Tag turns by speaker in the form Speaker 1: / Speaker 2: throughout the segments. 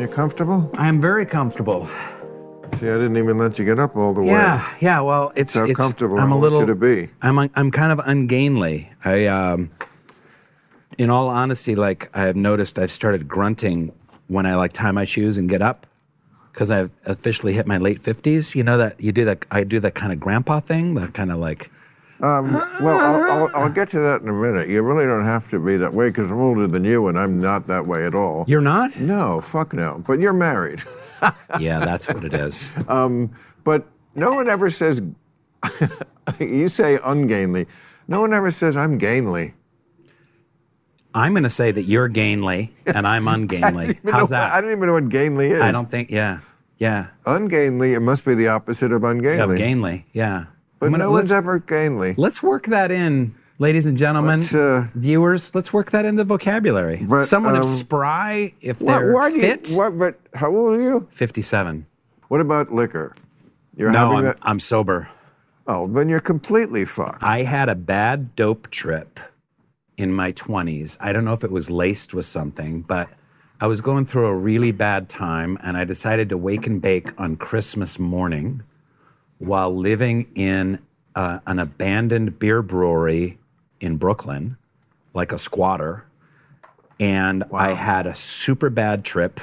Speaker 1: You comfortable?
Speaker 2: I'm very comfortable.
Speaker 1: See, I didn't even let you get up all the way.
Speaker 2: Yeah, yeah. Well, it's
Speaker 1: That's how
Speaker 2: it's,
Speaker 1: comfortable
Speaker 2: I'm
Speaker 1: I
Speaker 2: a
Speaker 1: want
Speaker 2: little
Speaker 1: you to be.
Speaker 2: I'm I'm kind of ungainly. I um, in all honesty, like I've noticed, I've started grunting when I like tie my shoes and get up because I've officially hit my late fifties. You know that you do that. I do that kind of grandpa thing. That kind of like
Speaker 1: Um, well, I'll, I'll, I'll get to that in a minute. You really don't have to be that way because I'm older than you and I'm not that way at all.
Speaker 2: you're not.
Speaker 1: No, fuck no. But you're married.
Speaker 2: yeah, that's what it is.
Speaker 1: Um, but no one ever says, you say ungainly. No one ever says I'm gainly.
Speaker 2: I'm going to say that you're gainly and I'm ungainly. How's
Speaker 1: know-
Speaker 2: that?
Speaker 1: I don't even know what gainly is.
Speaker 2: I don't think. Yeah, yeah.
Speaker 1: Ungainly, it must be the opposite of ungainly.
Speaker 2: Of gainly. Yeah.
Speaker 1: But
Speaker 2: gonna-
Speaker 1: no one's ever gainly.
Speaker 2: Let's work that in, ladies and gentlemen,
Speaker 1: Let's, uh,
Speaker 2: viewers. Let's work that in the vocabulary.
Speaker 1: But,
Speaker 2: Someone
Speaker 1: um,
Speaker 2: if spry, if they're
Speaker 1: why do you,
Speaker 2: fit.
Speaker 1: what, but how old are you?
Speaker 2: 57.
Speaker 1: What about liquor? You're
Speaker 2: No, I'm? I'm sober.
Speaker 1: Oh, then you're completely fucked.
Speaker 2: I had a bad dope trip in my 20s. I don't know if it was laced with something, but I was going through a really bad time and I decided to wake and bake on Christmas morning while living in uh, an abandoned beer brewery in Brooklyn, like a squatter. And I had a super bad trip.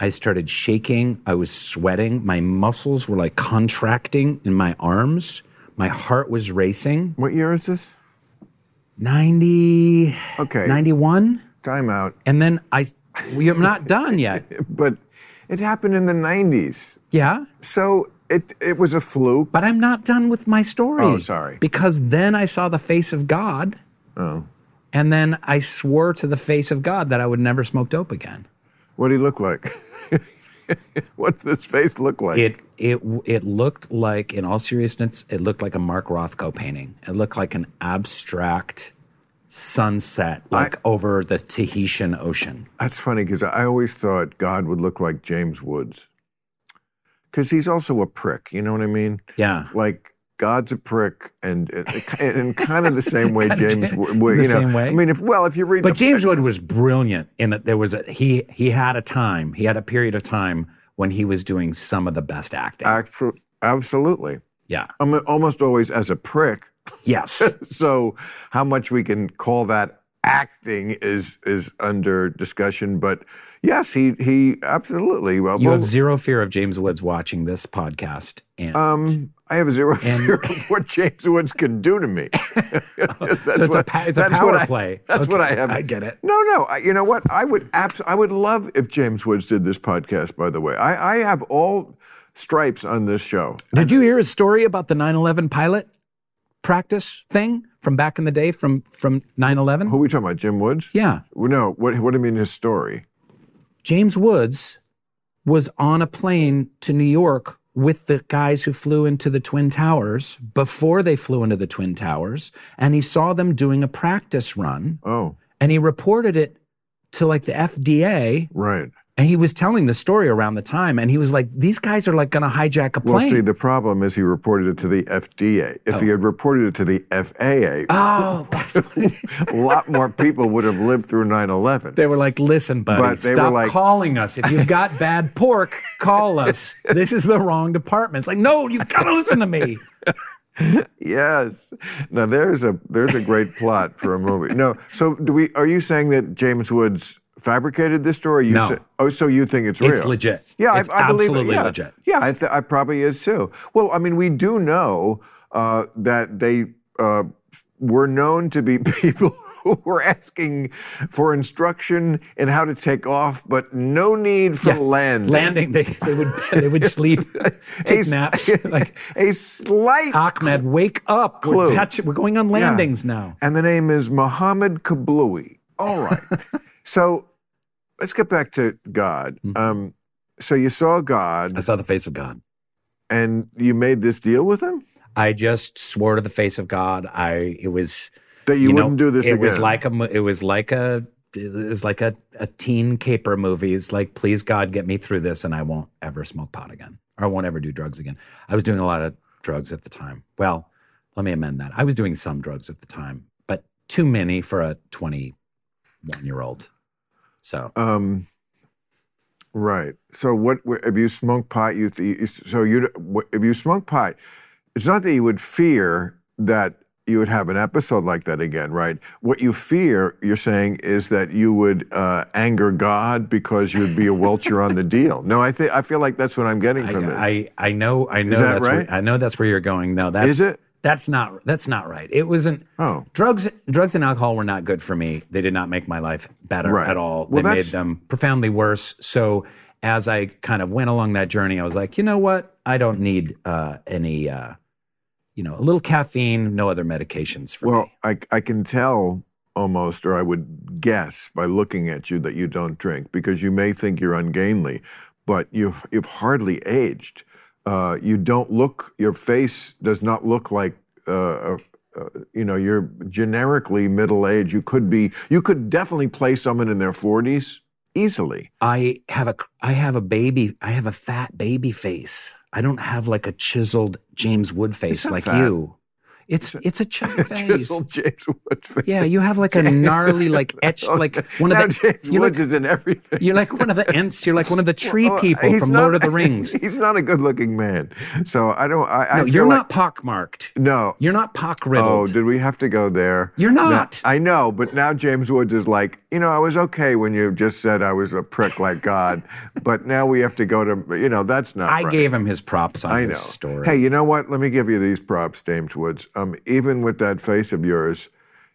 Speaker 2: I started shaking. I was sweating. My muscles were like contracting in my arms. My heart was racing.
Speaker 1: What year is this?
Speaker 2: 90,
Speaker 1: Okay.
Speaker 2: 91.
Speaker 1: Time out.
Speaker 2: And then I, we are not done yet.
Speaker 1: But it happened in the 90s.
Speaker 2: Yeah.
Speaker 1: So it, it was a fluke.
Speaker 2: But I'm not done with my story.
Speaker 1: Oh, sorry.
Speaker 2: Because then I saw the face of God.
Speaker 1: Oh.
Speaker 2: And then I swore to the face of God that I would never smoke dope again.
Speaker 1: What did he look like? What's this face look like?
Speaker 2: It it it looked like, in all seriousness, it looked like a Mark Rothko painting. It looked like an abstract sunset, like over the Tahitian Ocean.
Speaker 1: That's funny because I always thought God would look like James Woods. Because he's also a prick, you know what I mean?
Speaker 2: Yeah.
Speaker 1: Like God's a prick, and in kind of the same way James Wood. You know,
Speaker 2: same way?
Speaker 1: I mean, if well, if you read,
Speaker 2: But
Speaker 1: the,
Speaker 2: James Wood was brilliant in that there was a he he had a time, he had a period of time when he was doing some of the best acting.
Speaker 1: actu- absolutely,
Speaker 2: yeah.
Speaker 1: I'm almost always as a prick.
Speaker 2: Yes.
Speaker 1: so how much we can call that acting is is under discussion but yes he he absolutely well,
Speaker 2: You
Speaker 1: well,
Speaker 2: have zero fear of James Woods watching this podcast. And
Speaker 1: um i have zero
Speaker 2: And-
Speaker 1: fear of what james woods can do to me that's
Speaker 2: so it's a pa- it's a
Speaker 1: that's
Speaker 2: power
Speaker 1: what I-
Speaker 2: play.
Speaker 1: that's what i have
Speaker 2: I get it.
Speaker 1: no no I, you know what i would abs- i would love if james woods did this podcast by the way i i have all stripes on this show
Speaker 2: Did you hear his story about the 9/11 pilot practice thing from back in the day from from 9/11?
Speaker 1: who are we talking about jim woods?
Speaker 2: Yeah.
Speaker 1: Well, no what what do you mean his story?
Speaker 2: James Woods was on a plane to New York with the guys who flew into the Twin Towers before they flew into the Twin Towers, and he saw them doing a practice run,
Speaker 1: oh.
Speaker 2: And he reported it to like the FDA,
Speaker 1: right
Speaker 2: and he was telling the story around the time, and he was like, "These guys are like going to hijack a plane."
Speaker 1: Well,
Speaker 2: plane."
Speaker 1: see, the problem is he reported it to the FDA. If he oh. had reported it to the FAA,
Speaker 2: oh, that's what it-
Speaker 1: a lot more people would have lived through 9 11.
Speaker 2: they were like, "Listen, buddy,
Speaker 1: But
Speaker 2: stop
Speaker 1: like-
Speaker 2: calling us. If you've got bad pork, call us. This is the wrong department." It's like, no, you've got to listen to me.
Speaker 1: Yes. Now there's a there's a great plot for a movie. No. So do we? Are you saying that James Woods fabricated this story? You
Speaker 2: No.
Speaker 1: say- oh, so you think it's real?
Speaker 2: It's legit.
Speaker 1: Yeah,
Speaker 2: It's
Speaker 1: I, I believe
Speaker 2: absolutely
Speaker 1: it. Yeah.
Speaker 2: legit.
Speaker 1: Yeah, I, th- I probably is too. Well, I mean, we do know uh, that they uh, were known to be people who were asking for instruction in how to take off, but no need for
Speaker 2: Yeah,
Speaker 1: landing.
Speaker 2: landing they, they would they would sleep take
Speaker 1: A-
Speaker 2: naps like
Speaker 1: a slight
Speaker 2: ahmed wake up
Speaker 1: Clue.
Speaker 2: we're, touch, we're going on landings now
Speaker 1: And the name is Mohammed Kabloui. All right. so let's get back to God.
Speaker 2: Mm-hmm.
Speaker 1: Um, so you saw God.
Speaker 2: i saw the face of god
Speaker 1: and you made this deal with him?
Speaker 2: i just swore to the face of god i it was
Speaker 1: That you,
Speaker 2: know,
Speaker 1: wouldn't do this
Speaker 2: it
Speaker 1: again?
Speaker 2: was like a it was like a it was like a, a teen caper movie it's like please god get me through this and i won't ever smoke pot again or i won't ever do drugs again i was doing a lot of drugs at the time well let me amend that i was doing some drugs at the time but too many for a 21 year old so
Speaker 1: um, Right. So what if you smoke pot? You, th- so you if you smoke pot, it's not that you would fear that you would have an episode like that again, right? What you fear, you're saying, is that you would uh, anger God because you would be a welcher on the deal. No, I think I feel like that's what I'm getting from it.
Speaker 2: I, I, I know I know
Speaker 1: that
Speaker 2: that's
Speaker 1: right?
Speaker 2: where, I know that's where you're going. No, that's
Speaker 1: Is it?
Speaker 2: That's not that's not right. It wasn't.
Speaker 1: Oh.
Speaker 2: drugs drugs and alcohol were not good for me. They did not make my life better
Speaker 1: Right.
Speaker 2: at all.
Speaker 1: Well,
Speaker 2: they made
Speaker 1: that's-
Speaker 2: them profoundly worse. So as I kind of went along that journey, I was like, you know what? I don't need uh, any. Uh, you know, a little caffeine, no other medications for
Speaker 1: Well,
Speaker 2: me.
Speaker 1: I, I can tell almost, or I would guess by looking at you that you don't drink because you may think you're ungainly, but you've, you've hardly aged. Uh, you don't look, your face does not look like, uh, uh, uh, you know, you're generically middle aged. You could be, you could definitely play someone in their 40s easily.
Speaker 2: I have a I have a baby. I have a fat baby face. I don't have like a chiseled James Wood face like
Speaker 1: fat.
Speaker 2: you. It's it's a chubby face.
Speaker 1: James Woods face.
Speaker 2: Yeah, you have like a gnarly, like etched, like one of
Speaker 1: now
Speaker 2: the.
Speaker 1: James
Speaker 2: you
Speaker 1: Woods
Speaker 2: look,
Speaker 1: is in everything.
Speaker 2: you're like one of the Ents. You're like one of the tree
Speaker 1: Well,
Speaker 2: people
Speaker 1: he's
Speaker 2: from
Speaker 1: not-
Speaker 2: Lord of the Rings.
Speaker 1: He's not a good-looking man, so I don't. I, I
Speaker 2: No,
Speaker 1: feel
Speaker 2: you're
Speaker 1: like,
Speaker 2: not pockmarked.
Speaker 1: No.
Speaker 2: You're not pock
Speaker 1: Oh, did we have to go there?
Speaker 2: You're not.
Speaker 1: I know, but now James Woods is like, you know, I was okay when you just said I was a prick like God, but now we have to go to, you know, that's not.
Speaker 2: I
Speaker 1: right.
Speaker 2: gave him his props on
Speaker 1: I
Speaker 2: his story.
Speaker 1: Hey, you know what? Let me give you these props, James Woods. Um, even with that face of yours,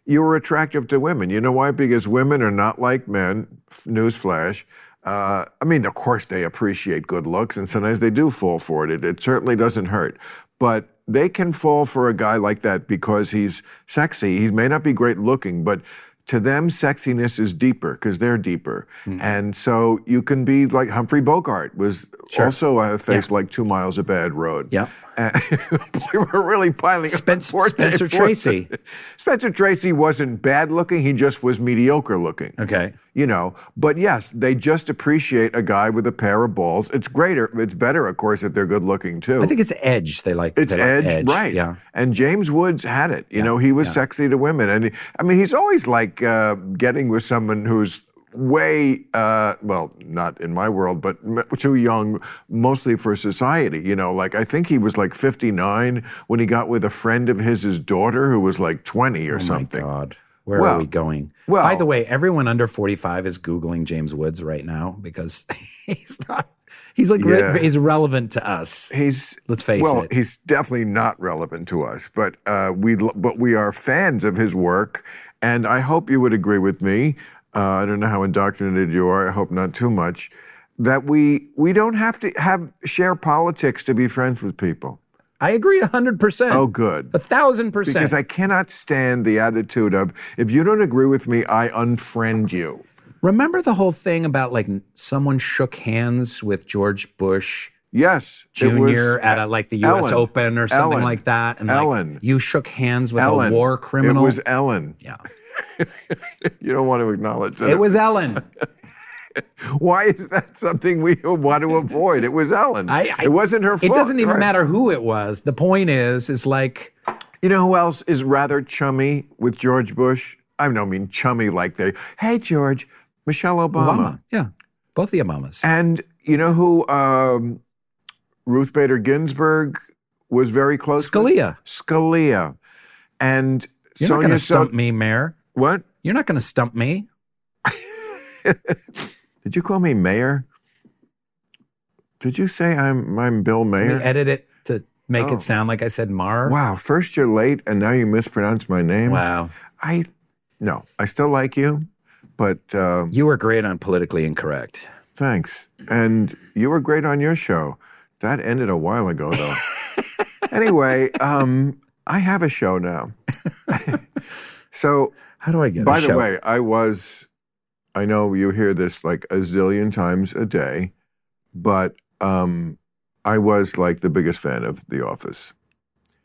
Speaker 1: you were attractive to women. You know why? Because women are not like men. Newsflash. Uh, I mean, of course, they appreciate good looks, and sometimes they do fall for it. It, it certainly doesn't hurt. But they can fall for a guy like that because he's sexy. He may not be great looking, but to them, sexiness is deeper because they're deeper.
Speaker 2: Mm-hmm.
Speaker 1: And so you can be like Humphrey Bogart was
Speaker 2: Sure.
Speaker 1: also a face like two miles of bad road.
Speaker 2: Yep.
Speaker 1: And we were really piling
Speaker 2: Spence-
Speaker 1: poor
Speaker 2: Spencer Tracy.
Speaker 1: Spencer Tracy wasn't bad looking, he just was mediocre looking.
Speaker 2: Okay.
Speaker 1: You know, but yes, they just appreciate a guy with a pair of balls. It's greater, it's better, of course, if they're good looking too.
Speaker 2: I think it's edge. They like.
Speaker 1: It's
Speaker 2: they like
Speaker 1: edge, right?
Speaker 2: Yeah.
Speaker 1: And James Woods had it. You know, he was sexy to women, and he, I mean, he's always like uh, getting with someone who's way, uh, well, not in my world, but too young, mostly for society. You know, like I think he was like 59 when he got with a friend of his his daughter who was like 20 or
Speaker 2: Oh
Speaker 1: something.
Speaker 2: my God. Where
Speaker 1: Well-
Speaker 2: are we going?
Speaker 1: well-
Speaker 2: By the way, everyone under 45 is Googling James Woods right now because he's not, he's like, re- he's relevant to us.
Speaker 1: He's
Speaker 2: Let's face
Speaker 1: well,
Speaker 2: it.
Speaker 1: Well, he's definitely not relevant to us, but uh, we but we are fans of his work, and I hope you would agree with me. Uh, I don't know how indoctrinated you are. I hope not too much. That we we don't have to have share politics to be friends with people.
Speaker 2: I agree 100%.
Speaker 1: Oh, good.
Speaker 2: A thousand percent.
Speaker 1: Because I cannot stand the attitude of if you don't agree with me, I unfriend you.
Speaker 2: Remember the whole thing about like someone shook hands with George Bush
Speaker 1: Yes,
Speaker 2: Jr. at a, like the U.S.
Speaker 1: Ellen.
Speaker 2: Open or something
Speaker 1: Ellen.
Speaker 2: like that, and like,
Speaker 1: Ellen.
Speaker 2: you shook hands with
Speaker 1: Ellen.
Speaker 2: a war criminal.
Speaker 1: It was Ellen.
Speaker 2: yeah,
Speaker 1: You don't want to acknowledge that.
Speaker 2: it was Ellen.
Speaker 1: Why is that something we want to avoid? It was Ellen.
Speaker 2: I- I-
Speaker 1: it wasn't her fault.
Speaker 2: It doesn't even
Speaker 1: Right.
Speaker 2: matter who it was. The point is, is like
Speaker 1: You know who else is rather chummy with George Bush? I don't mean chummy like they. Hey George, Michelle Obama.
Speaker 2: Obama. Yeah, both the Obamas.
Speaker 1: And you know who um, Ruth Bader Ginsburg was very close. with?
Speaker 2: Scalia.
Speaker 1: Scalia. And
Speaker 2: You're not going to
Speaker 1: So-
Speaker 2: stump me, Mayor.
Speaker 1: What?
Speaker 2: You're not going to stump me.
Speaker 1: Did you call me mayor? Did you say I'm I'm Bill
Speaker 2: Let me edit it to make
Speaker 1: Oh.
Speaker 2: it sound like I said Maher.
Speaker 1: Wow, first you're late and now you mispronounce my name.
Speaker 2: Wow.
Speaker 1: I no, I still like you, but uh,
Speaker 2: You were great on politically incorrect.
Speaker 1: thanks. And you were great on your show. That ended a while ago, though. anyway, um, I have a show now. so,
Speaker 2: How do I get?
Speaker 1: by the
Speaker 2: show?
Speaker 1: way, I was. I know you hear this like a zillion times a day, but um, I was like the biggest fan of The Office.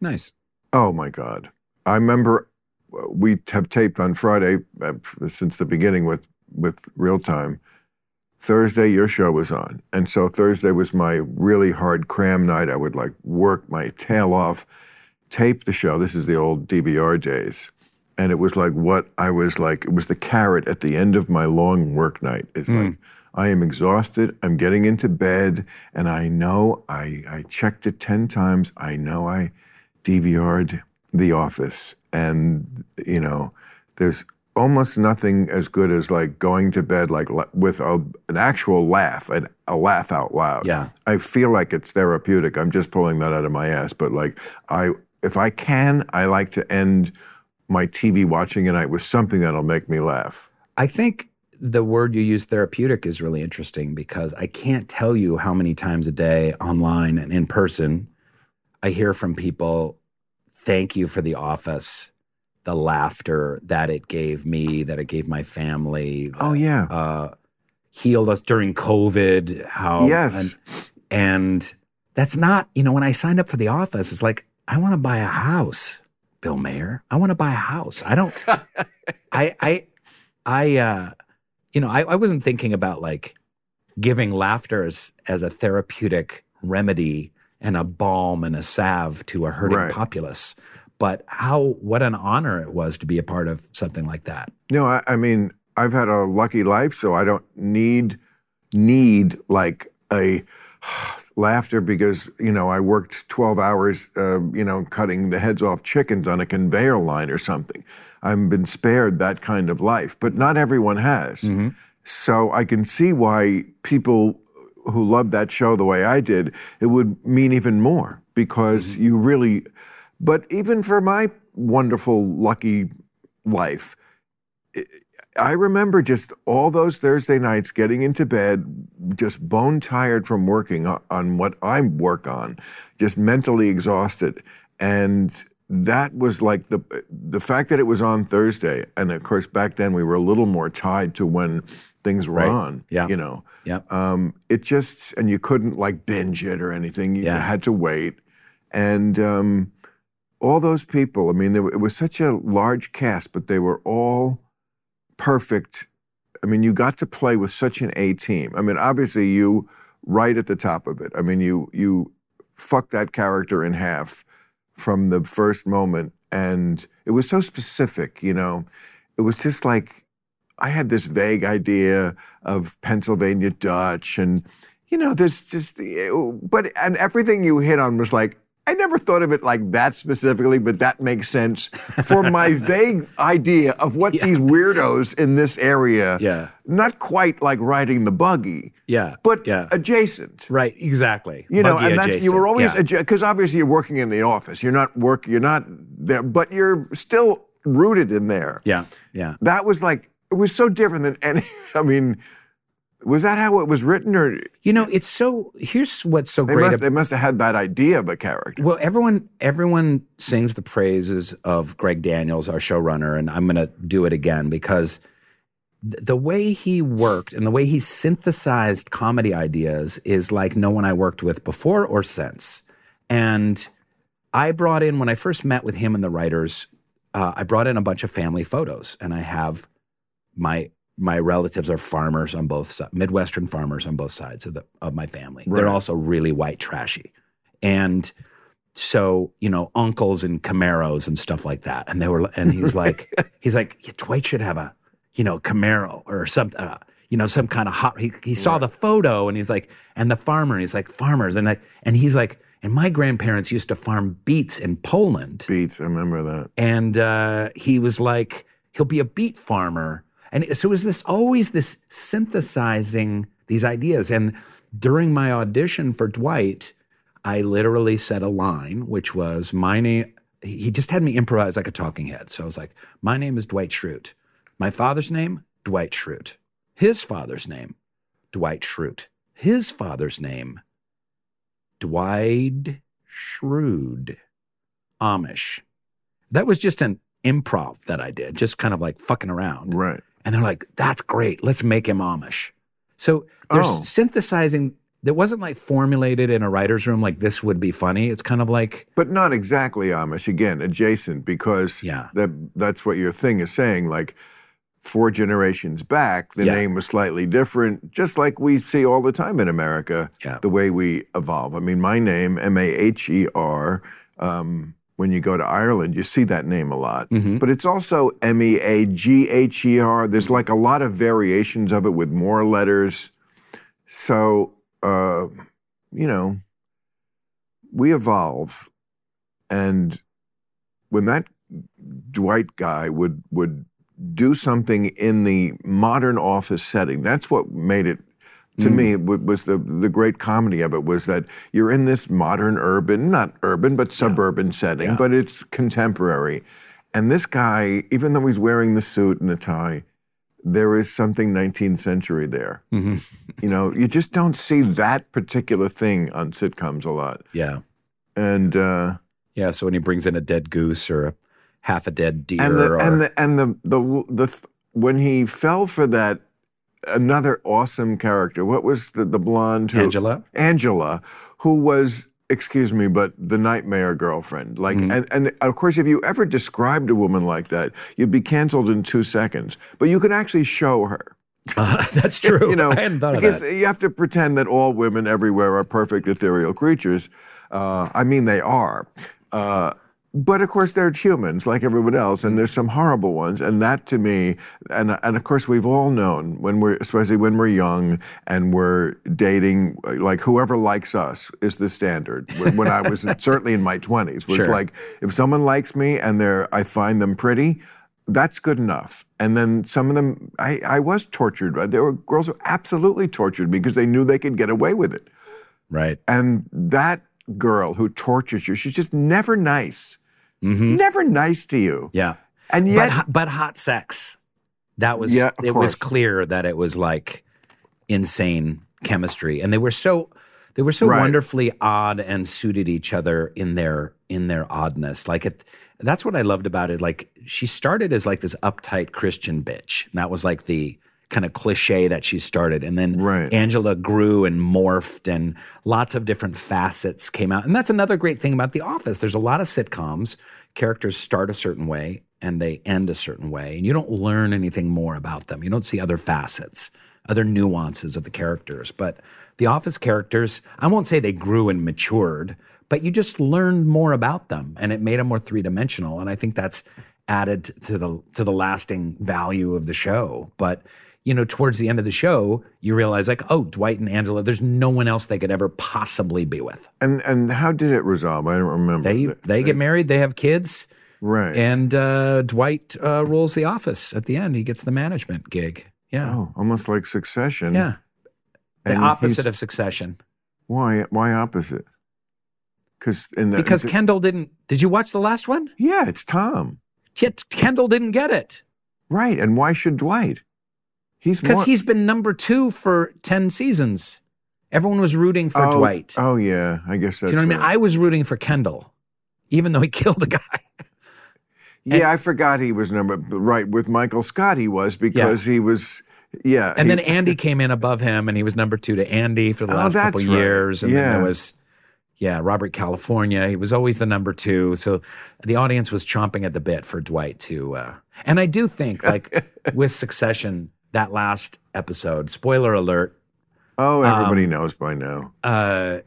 Speaker 2: nice.
Speaker 1: Oh my God. I remember we have taped on Friday uh, since the beginning with, with Real Time. Thursday, your show was on. And so Thursday was my really hard cram night. I would like work my tail off, tape the show. This is the old DVR days. And it was like what I was like, it was the carrot at the end of my long work night. It's hmm. like, I am exhausted. I'm getting into bed, and I know I, I checked it 10 times. I know I DVR'd The Office. And, you know, there's almost nothing as good as like going to bed like with a, an actual laugh, an, a laugh out loud.
Speaker 2: Yeah.
Speaker 1: I feel like it's therapeutic. I'm just pulling that out of my ass, but like I, if I can, I like to end my TV watching a night with something that'll make me laugh.
Speaker 2: I think the word you use therapeutic is really interesting because I can't tell you how many times a day online and in person I hear from people thank you for the office the laughter that it gave me that it gave my family
Speaker 1: Oh yeah.
Speaker 2: uh, healed us during covid how
Speaker 1: Yes.
Speaker 2: and, and that's not you know when I signed up for the office it's like I want to buy a house Bill Maher I want to buy a house I don't I I I uh you know I, I wasn't thinking about like giving laughter as, as a therapeutic remedy and a balm and a salve to a hurting
Speaker 1: Right.
Speaker 2: populace. But how what an honor it was to be a part of something like that.
Speaker 1: No, I, I mean, I've had a lucky life, so I don't need need like a laughter because you know I worked twelve hours, uh, you know, cutting the heads off chickens on a conveyor line or something. I've been spared that kind of life, but not everyone has. So I can see why people who love that show the way I did, it would mean even more because you really. But even for my wonderful, lucky life, I remember just all those Thursday nights getting into bed, just bone tired from working on, what I work on, just mentally exhausted. And that was like the the fact that it was on Thursday, and of course back then we were a little more tied to when things were
Speaker 2: Right.
Speaker 1: on.
Speaker 2: Yeah.
Speaker 1: you know.
Speaker 2: Yep.
Speaker 1: Um, it just and you couldn't like binge it or anything. You
Speaker 2: Yeah.
Speaker 1: had to wait, and um, all those people. I mean, were- it was such a large cast, but they were all perfect. I mean, you got to play with such an A team. I mean, obviously you right at the top of it. I mean, you you fuck that character in half from the first moment, and it was so specific. You know, it was just like I had this vague idea of Pennsylvania Dutch, and you know, there's just but and everything you hit on was like. I never thought of it like that specifically, but that makes sense for my vague idea of what these weirdos in this area,
Speaker 2: Yeah.
Speaker 1: not quite like riding the buggy,
Speaker 2: Yeah.
Speaker 1: but
Speaker 2: yeah.
Speaker 1: adjacent.
Speaker 2: right. Exactly.
Speaker 1: You know,
Speaker 2: Buggy
Speaker 1: and that's, you were always
Speaker 2: Yeah.
Speaker 1: because obviously you're working in the office. You're not work. You're not there, but you're still rooted in there.
Speaker 2: yeah. Yeah.
Speaker 1: That was like it was so different than any. I mean, was that how it was written, or
Speaker 2: You know, it's so. Here's what's so
Speaker 1: they
Speaker 2: great.
Speaker 1: must
Speaker 2: ab-
Speaker 1: they must have had that idea of a character?
Speaker 2: Well, everyone everyone sings the praises of Greg Daniels, our showrunner, and I'm going to do it again because th- the way he worked and the way he synthesized comedy ideas is like no one I worked with before or since. And I brought in when I first met with him and the writers, uh, I brought in a bunch of family photos, and I have my my relatives are farmers on both sides, Midwestern farmers on both sides of the of my family. They're also really white trashy, and so you know uncles and Camaros and stuff like that. And they were, and he was like, he's like, yeah, Dwight should have a you know Camaro or some. Uh, you know, some kind of hot. He, he saw the photo and he's like, and the farmer. And he's like, farmers, and like, and he's like, and my grandparents used to farm beets in Poland
Speaker 1: Beets, I remember that.
Speaker 2: and uh, he was like, he'll be a beet farmer. And so is this always this synthesizing these ideas. And during my audition for Dwight, I literally said a line, which was my name. He just had me improvise like a talking head. So I was like, my name is Dwight Schrute. My father's name, Dwight Schrute. His father's name, Dwight Schrute. His father's name, Dwight Schrute. Amish. That was just an improv that I did, just kind of like fucking around.
Speaker 1: Right.
Speaker 2: And they're like, that's great. Let's make him Amish. So they're
Speaker 1: Oh.
Speaker 2: synthesizing. That wasn't like formulated in a writer's room like this would be funny. It's kind of like,
Speaker 1: But not exactly Amish. Again, adjacent because
Speaker 2: Yeah.
Speaker 1: that that's what your thing is saying. Like four generations back, the
Speaker 2: Yeah.
Speaker 1: name was slightly different, just like we see all the time in America.
Speaker 2: Yeah.
Speaker 1: The way we evolve. I mean, my name M A H E R. Um, when you go to Ireland, you see that name a lot.
Speaker 2: Mhm.
Speaker 1: But it's also M E A G H E R. There's like a lot of variations of it with more letters. So, uh, you know, we evolve, and when that Dwight guy would would do something in the modern office setting, that's what made it. To
Speaker 2: Mm.
Speaker 1: me, w- was the the great comedy of it was that you're in this modern urban, not urban, but suburban setting,
Speaker 2: Yeah.
Speaker 1: but it's contemporary. And this guy, even though he's wearing the suit and the tie, there is something 19th century there.
Speaker 2: hmm
Speaker 1: You know, you just don't see that particular thing on sitcoms a lot.
Speaker 2: Yeah.
Speaker 1: And uh,
Speaker 2: Yeah. So when he brings in a dead goose or a half a dead deer,
Speaker 1: and the
Speaker 2: or,
Speaker 1: and the and the the the th- when he fell for that another awesome character. What was the the blonde who,
Speaker 2: Angela.
Speaker 1: Angela, who was excuse me, but the nightmare girlfriend. Like,
Speaker 2: Mhm.
Speaker 1: and, and of course, if you ever described a woman like that, you'd be canceled in two seconds. But you could actually show her.
Speaker 2: Uh, that's true.
Speaker 1: you know,
Speaker 2: I hadn't thought of that.
Speaker 1: you have to pretend that all women everywhere are perfect ethereal creatures. Uh, I mean, they are. Uh, but of course, they're humans like everyone else, and mm. there's some horrible ones. And that to me, and and of course, we've all known when we're, especially when we're young and we're dating, like whoever likes us is the standard. When, when I was certainly in my 20s, was
Speaker 2: Sure.
Speaker 1: like if someone likes me and they're, I find them pretty, that's good enough. And then some of them, I, I was tortured. There were girls who absolutely tortured me because they knew they could get away with it.
Speaker 2: Right.
Speaker 1: And that girl who tortures you, she's just never nice.
Speaker 2: Hmm
Speaker 1: Never nice to you.
Speaker 2: Yeah.
Speaker 1: And
Speaker 2: but,
Speaker 1: yet,
Speaker 2: ho- but hot sex. That was
Speaker 1: Yeah,
Speaker 2: it was clear that it was like insane chemistry. And they were so they were so
Speaker 1: Right.
Speaker 2: wonderfully odd and suited each other in their in their oddness. Like it that's what I loved about it. Like she started as like this uptight Christian bitch. And that was like the kind of cliche that she started. And then
Speaker 1: Right.
Speaker 2: Angela grew and morphed and lots of different facets came out. And that's another great thing about The Office. There's a lot of sitcoms, characters start a certain way and they end a certain way. And you don't learn anything more about them. You don't see other facets, other nuances of the characters. But The Office characters, I won't say they grew and matured, but you just learned more about them and it made them more three dimensional. And I think that's added to the to the lasting value of the show. But you know, towards the end of the show, you realize like, oh, Dwight and Angela, there's no one else they could ever possibly be with.
Speaker 1: and and how did it resolve? I don't remember.
Speaker 2: They they get married, they have kids,
Speaker 1: right.
Speaker 2: and uh, Dwight uh, rules the office at the end. He gets the management gig. Yeah,
Speaker 1: oh, almost like Succession.
Speaker 2: yeah, the
Speaker 1: And
Speaker 2: opposite of Succession.
Speaker 1: why why opposite? Because in the
Speaker 2: Because
Speaker 1: th-
Speaker 2: Kendall didn't. Did you watch the last one?
Speaker 1: yeah, it's Tom.
Speaker 2: Yet Kendall didn't get it
Speaker 1: Right. And why should Dwight? He's
Speaker 2: because
Speaker 1: more-
Speaker 2: he's been number two for ten seasons. Everyone was rooting for
Speaker 1: oh,
Speaker 2: Dwight.
Speaker 1: Oh yeah, I guess that's.
Speaker 2: Do you know what I mean? I was rooting for Kendall, even though he killed a guy.
Speaker 1: yeah, I forgot he was number right with Michael Scott. He was because he was. Yeah,
Speaker 2: And
Speaker 1: he-
Speaker 2: then Andy came in above him, and he was number two to Andy for the
Speaker 1: Oh,
Speaker 2: last
Speaker 1: that's
Speaker 2: couple
Speaker 1: right.
Speaker 2: years. And then
Speaker 1: Yeah.
Speaker 2: there was, yeah, Robert California. He was always the number two. So the audience was chomping at the bit for Dwight to. Uh, and I do think, like with Succession, that last episode, spoiler alert,
Speaker 1: oh, everybody
Speaker 2: um,
Speaker 1: knows by now.
Speaker 2: uh,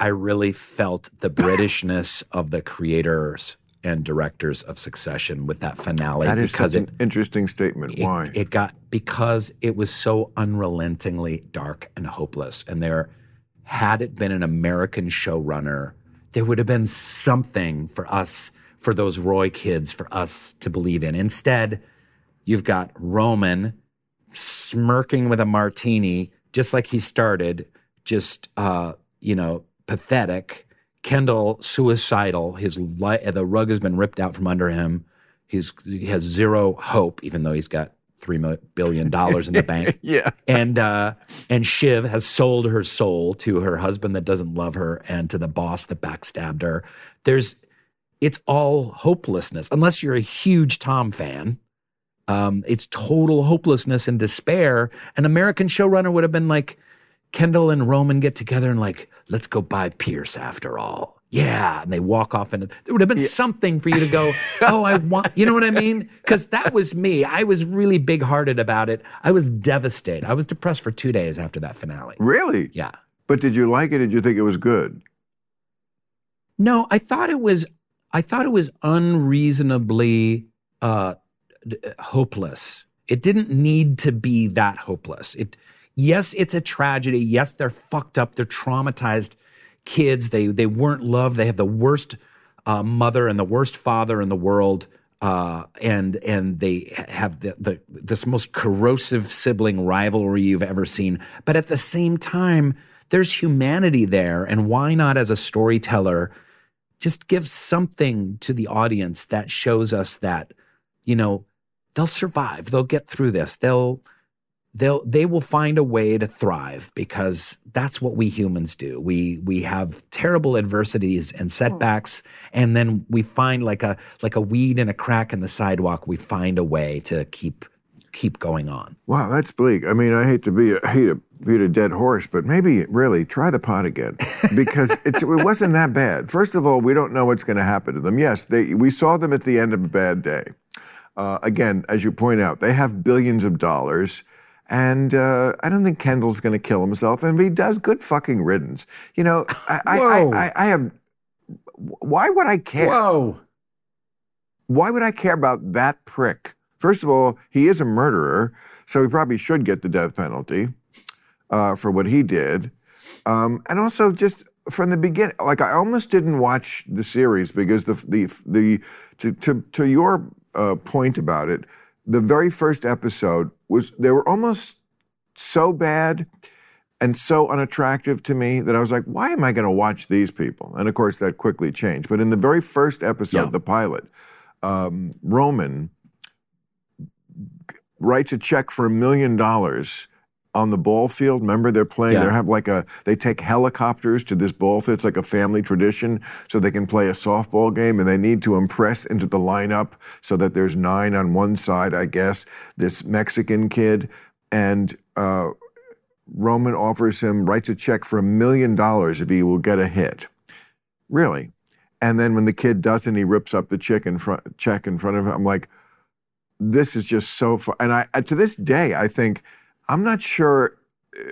Speaker 2: I really felt the Britishness of the creators and directors of Succession with that finale
Speaker 1: That is
Speaker 2: because it
Speaker 1: an interesting statement.
Speaker 2: it,
Speaker 1: Why?
Speaker 2: it got because it was so unrelentingly dark and hopeless and there had it been an american showrunner there would have been something for us for those roy kids for us to believe in instead you've got roman smirking with a martini just like he started just uh you know pathetic kendall suicidal his li- the rug has been ripped out from under him He's, he has zero hope, even though he's got three billion dollars in the bank.
Speaker 1: yeah.
Speaker 2: And uh, and Shiv has sold her soul to her husband that doesn't love her and to the boss that backstabbed her. There's, it's all hopelessness unless you're a huge Tom fan. Um, it's total hopelessness and despair. An American showrunner would have been like, Kendall and Roman get together and like, let's go buy Pierce after all. Yeah. And they walk off and there would have been something for you to go, oh, I want, you know what I mean? Because that was me. I was really big hearted about it. I was devastated. I was depressed for two days after that finale.
Speaker 1: Really?
Speaker 2: Yeah.
Speaker 1: But did you like it? Did you think it was good?
Speaker 2: No, I thought it was, I thought it was unreasonably uh, hopeless. It didn't need to be that hopeless. It, yes, it's a tragedy. Yes, they're fucked up. They're traumatized kids. They they weren't loved. They have the worst uh, mother and the worst father in the world. Uh, and and they have the, the this most corrosive sibling rivalry you've ever seen. But at the same time, there's humanity there, and why not as a storyteller just give something to the audience that shows us that you know they'll survive, they'll get through this, they'll they'll they will find a way to thrive because that's what we humans do. We we have terrible adversities and hmm. setbacks and then we find like a like a weed in a crack in the sidewalk, we find a way to keep keep going on.
Speaker 1: Wow, that's bleak. I mean, I hate to be a, hate to beat a dead horse, but maybe really try the pot again because it's, it wasn't that bad. First of all, we don't know what's going to happen to them. Yes, they, we saw them at the end of a bad day. Uh, again, as you point out, they have billions of dollars. And uh, I don't think Kendall's going to kill himself. And if he does, good fucking riddance. You know, I, I, I, I, have. Why would I care?
Speaker 2: Whoa.
Speaker 1: Why would I care about that prick? First of all, he is a murderer, so he probably should get the death penalty uh, for what he did. Um, and also, just from the beginning, like I almost didn't watch the series because the the the to to, to your uh, point about it, the very first episode was they were almost so bad and so unattractive to me that I was like, why am I going to watch these people? And of course, that quickly changed. But in the very first episode,
Speaker 2: Yeah.
Speaker 1: the pilot, um, Roman writes a check for a million dollars on the ball field. Remember, they're playing.
Speaker 2: Yeah.
Speaker 1: They have like a. They take helicopters to this ball field. It's like a family tradition, so they can play a softball game, and they need to impress into the lineup so that there's nine on one side, I guess. This Mexican kid and. Uh, Roman offers him, writes a check for a million dollars if he will get a hit. Really? And then when the kid doesn't, he rips up the check in front, check in front of him. I'm like, this is just so fun. And I, to this day, I think, I'm not sure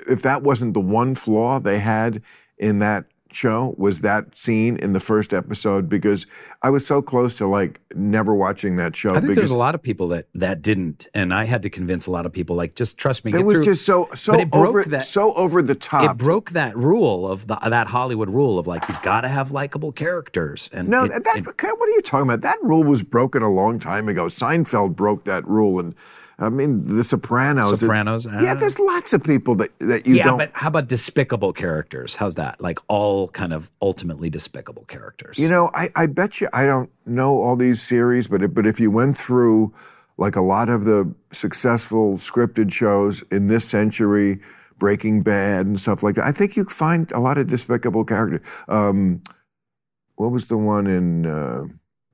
Speaker 1: if that wasn't the one flaw they had in that show was that scene in the first episode because I was so close to like never watching that show
Speaker 2: I think
Speaker 1: because
Speaker 2: there's a lot of people that that didn't, and I had to convince a lot of people like just trust me.
Speaker 1: it was
Speaker 2: through.
Speaker 1: just so so
Speaker 2: But it broke
Speaker 1: over
Speaker 2: that-
Speaker 1: so over the top.
Speaker 2: it broke that rule of the, that Hollywood rule of like you've got to have likable characters. And
Speaker 1: No,
Speaker 2: it-
Speaker 1: that,
Speaker 2: it-
Speaker 1: what are you talking about? That rule was broken a long time ago. Seinfeld broke that rule, and I mean, The Sopranos. it-
Speaker 2: Sopranos,
Speaker 1: yeah,
Speaker 2: uh,
Speaker 1: there's lots of people that that you
Speaker 2: yeah,
Speaker 1: don't.
Speaker 2: but how about despicable characters? How's that? Like all kind of ultimately despicable characters.
Speaker 1: You know, I, I bet you I don't know all these series, but if, but if you went through like a lot of the successful scripted shows in this century, Breaking Bad and stuff like that, I think you find a lot of despicable characters. Um, what was the one in uh,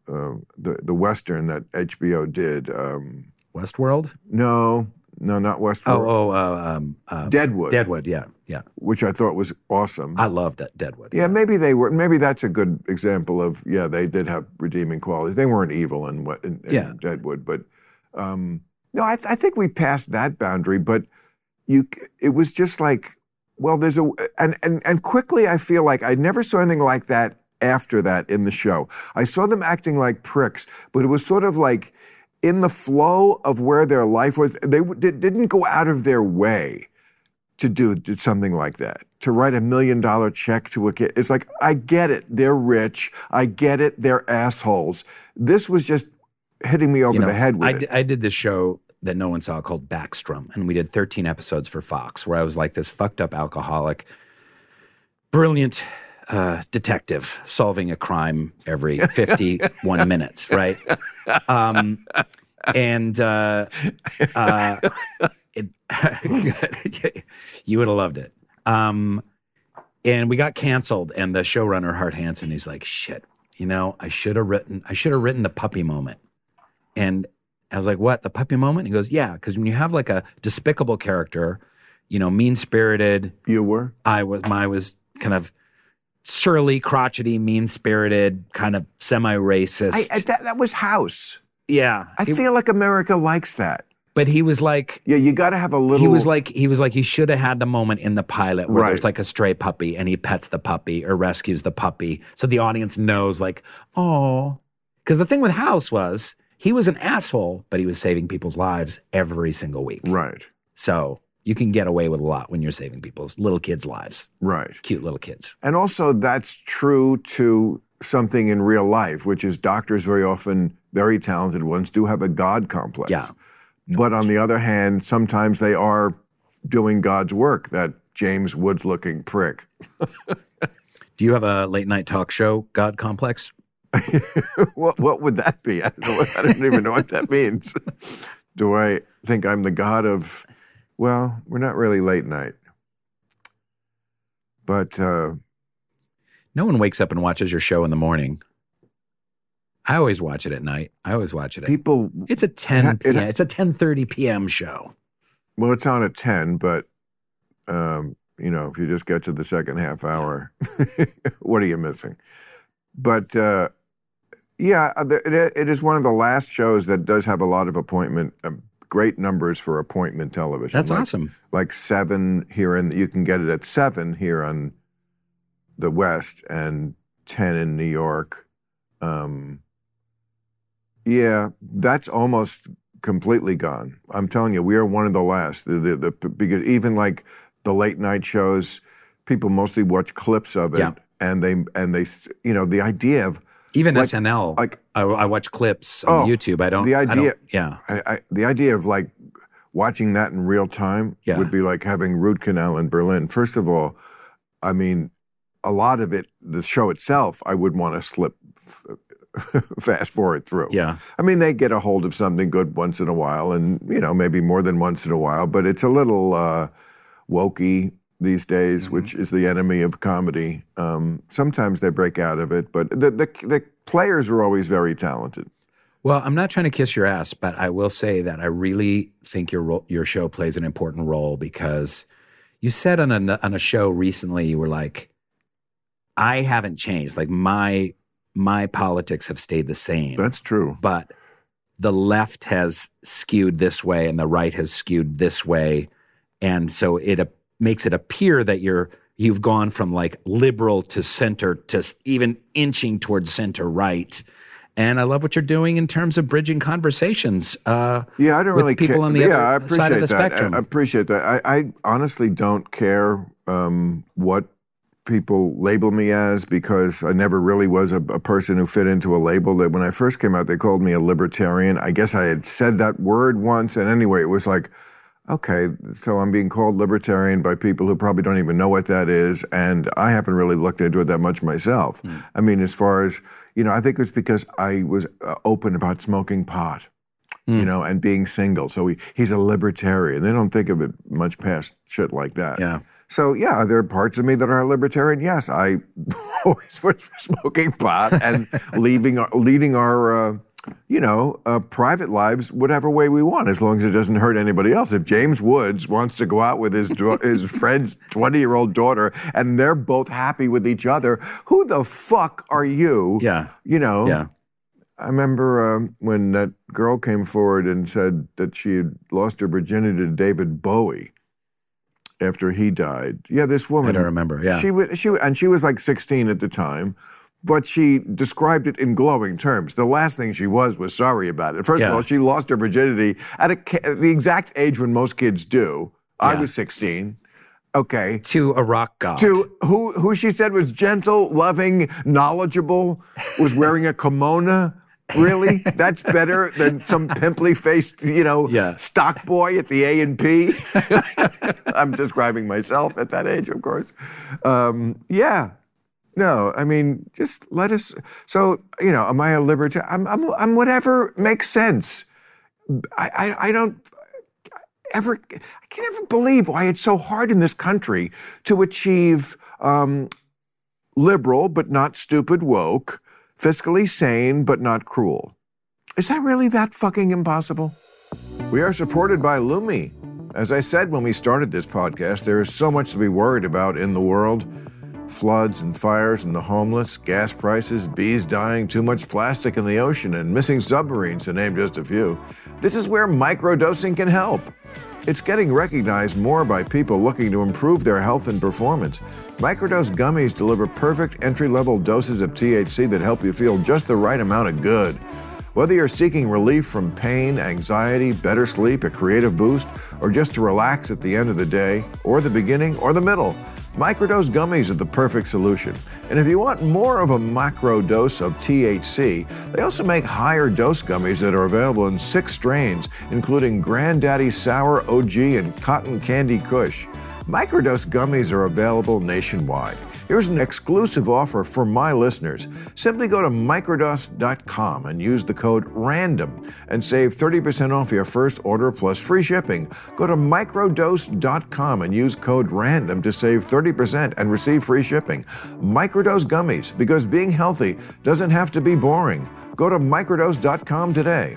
Speaker 1: uh, the the western that HBO did? Um,
Speaker 2: Westworld.
Speaker 1: no, no, not Westworld.
Speaker 2: Oh, oh, uh, um, uh,
Speaker 1: Deadwood,
Speaker 2: Deadwood. Yeah, yeah.
Speaker 1: which I thought was awesome.
Speaker 2: I loved that Deadwood.
Speaker 1: Yeah, maybe they were. Maybe that's a good example of yeah, they did have redeeming qualities. They weren't evil in what in, in
Speaker 2: Yeah.
Speaker 1: Deadwood, but um, no, I, th- I think we passed that boundary. But you, it was just like, well, there's a and and and quickly, I feel like I never saw anything like that after that in the show. I saw them acting like pricks, but it was sort of like in the flow of where their life was. They didn't go out of their way to do something like that to write a million dollar check to a kid it's like i get it they're rich i get it they're assholes this was just hitting me over
Speaker 2: You know,
Speaker 1: the head with
Speaker 2: I,
Speaker 1: it
Speaker 2: I did this show that no one saw called Backstrom, and we did 13 episodes for Fox, where I was like this fucked up alcoholic, brilliant uh, detective solving a crime every 51 minutes, right? Um, and uh, uh, it, you would have loved it. Um, and we got canceled, and the showrunner Hart Hanson, he's like, "Shit, you know, I should have written, I should have written the puppy moment." And I was like, "What? The puppy moment?" He goes, "Yeah, because when you have like a despicable character, you know, mean spirited,
Speaker 1: you were
Speaker 2: I was, my was kind of." Surly, crotchety, mean spirited, kind of semi racist.
Speaker 1: That, that was house
Speaker 2: yeah.
Speaker 1: i
Speaker 2: It-
Speaker 1: feel like america likes that
Speaker 2: but he was like,
Speaker 1: yeah you got to have a little
Speaker 2: he was like he was like he should have had the moment in the pilot where
Speaker 1: Right.
Speaker 2: there's like a stray puppy and he pets the puppy or rescues the puppy so the audience knows like oh because the thing with house was he was an asshole but he was saving people's lives every single week
Speaker 1: right
Speaker 2: so you can get away with a lot when you're saving people's little kids' lives.
Speaker 1: Right.
Speaker 2: Cute little kids.
Speaker 1: And also, that's true to something in real life, which is doctors very often, very talented ones, do have a God complex.
Speaker 2: Yeah.
Speaker 1: But on the other hand, sometimes they are doing God's work, that James Woods looking prick.
Speaker 2: Do you have a late night talk show, God Complex?
Speaker 1: what, what would that be? I don't, know, I don't even know what that means. Do I think I'm the God of, well, we're not really late night. But uh,
Speaker 2: No one wakes up and watches your show in the morning. I always watch it at night. I always watch it. At,
Speaker 1: people,
Speaker 2: it's a 10
Speaker 1: It-
Speaker 2: p.m. It's a 10:30 p.m. show.
Speaker 1: well, it's on at 10, but, um, you know, if you just get to the second half hour, what are you missing? But uh, yeah, it, it is one of the last shows that does have a lot of appointment, um, great numbers for appointment television.
Speaker 2: That's
Speaker 1: Like-
Speaker 2: awesome.
Speaker 1: like seven here in you can get it at seven here on the west and 10 in new york um, yeah that's almost completely gone i'm telling you we are one of the last the, the, the, because even like the late night shows people mostly watch clips of it
Speaker 2: Yeah.
Speaker 1: and they and they you know the idea of
Speaker 2: Even
Speaker 1: Like-
Speaker 2: SNL.
Speaker 1: like
Speaker 2: I, I watch clips on
Speaker 1: Oh,
Speaker 2: YouTube. I don't.
Speaker 1: the
Speaker 2: I don't-
Speaker 1: idea-
Speaker 2: yeah.
Speaker 1: I, I, the idea of like watching that in real time
Speaker 2: Yeah.
Speaker 1: would be like having root canal in Berlin. First of all, I mean, a lot of it, the show itself, I would want to slip fast forward through.
Speaker 2: Yeah.
Speaker 1: I mean, they get a hold of something good once in a while, and you know, maybe more than once in a while, but it's a little uh, wokey these days,
Speaker 2: Mm-hmm.
Speaker 1: which is the enemy of comedy. Um, sometimes they break out of it, but the, the the players are always very talented.
Speaker 2: Well, I'm not trying to kiss your ass, but I will say that I really think your ro- your show plays an important role because you said on a on a show recently you were like, I haven't changed. Like my my politics have stayed the same,
Speaker 1: That's true.
Speaker 2: but the left has skewed this way and the right has skewed this way, and so it makes it appear that you're you've gone from like liberal to center to even inching towards center right. And I love what you're doing in terms of bridging conversations. Uh,
Speaker 1: Yeah, I don't
Speaker 2: with
Speaker 1: really
Speaker 2: people
Speaker 1: care.
Speaker 2: on the
Speaker 1: yeah,
Speaker 2: other
Speaker 1: I appreciate
Speaker 2: side of the
Speaker 1: that.
Speaker 2: spectrum.
Speaker 1: I, I appreciate that. I, I honestly don't care um, what people label me as because I never really was a, a person who fit into a label. That when I first came out, they called me a libertarian. I guess I had said that word once, and anyway, it was like, okay, so I'm being called libertarian by people who probably don't even know what that is, and I haven't really looked into it that much myself. I mean, as far as you know, I think it's because I was uh, open about smoking pot you know, and being single. So he, he's a libertarian. They don't think of it much past shit like that.
Speaker 2: Yeah.
Speaker 1: So yeah, there are parts of me that are libertarian. Yes, I always was for smoking pot and leaving, leading our, uh, you know, uh, private lives whatever way we want, as long as it doesn't hurt anybody else. If James Woods wants to go out with his da- his friend's twenty year old daughter and they're both happy with each other, who the fuck are you?
Speaker 2: yeah,
Speaker 1: You know.
Speaker 2: yeah.
Speaker 1: I remember um, when that girl came forward and said that she had lost her virginity to David Bowie after he died. Yeah, this woman.
Speaker 2: I don't remember. Yeah,
Speaker 1: She was she and she was like 16 at the time, but she described it in glowing terms. The last thing she was was sorry about it. First
Speaker 2: Yeah.
Speaker 1: of all, she lost her virginity at, a, the exact age when most kids do. I was 16. Okay.
Speaker 2: to a rock god.
Speaker 1: To who who she said was gentle, loving, knowledgeable, was wearing a kimono. Really? That's better than some pimply faced, you know,
Speaker 2: Yeah.
Speaker 1: stock boy at the A and P. I'm describing myself at that age, of course. Um, yeah. No, I mean, just let us. So, you know, am I a libertarian? I'm, I'm, I'm whatever makes sense. I, I, I don't ever, I can't ever believe why it's so hard in this country to achieve um, liberal but not stupid woke, fiscally sane but not cruel. Is that really that fucking impossible? We are supported by Lumi. As I said when we started this podcast, there is so much to be worried about in the world floods and fires and the homeless, gas prices, bees dying, too much plastic in the ocean, and missing submarines, to name just a few. This is where microdosing can help. It's getting recognized more by people looking to improve their health and performance. Microdose gummies deliver perfect entry level doses of THC that help you feel just the right amount of good. Whether you're seeking relief from pain, anxiety, better sleep, a creative boost, or just to relax at the end of the day, or the beginning, or the middle, microdose gummies are the perfect solution. And if you want more of a macro dose of THC, they also make higher dose gummies that are available in six strains, including Granddaddy Sour OG and Cotton Candy Kush. Microdose gummies are available nationwide. Here's an exclusive offer for my listeners. Simply go to microdose.com and use the code RANDOM and save 30% off your first order plus free shipping. Go to microdose.com and use code RANDOM to save 30% and receive free shipping. Microdose gummies, because being healthy doesn't have to be boring. Go to microdose.com today.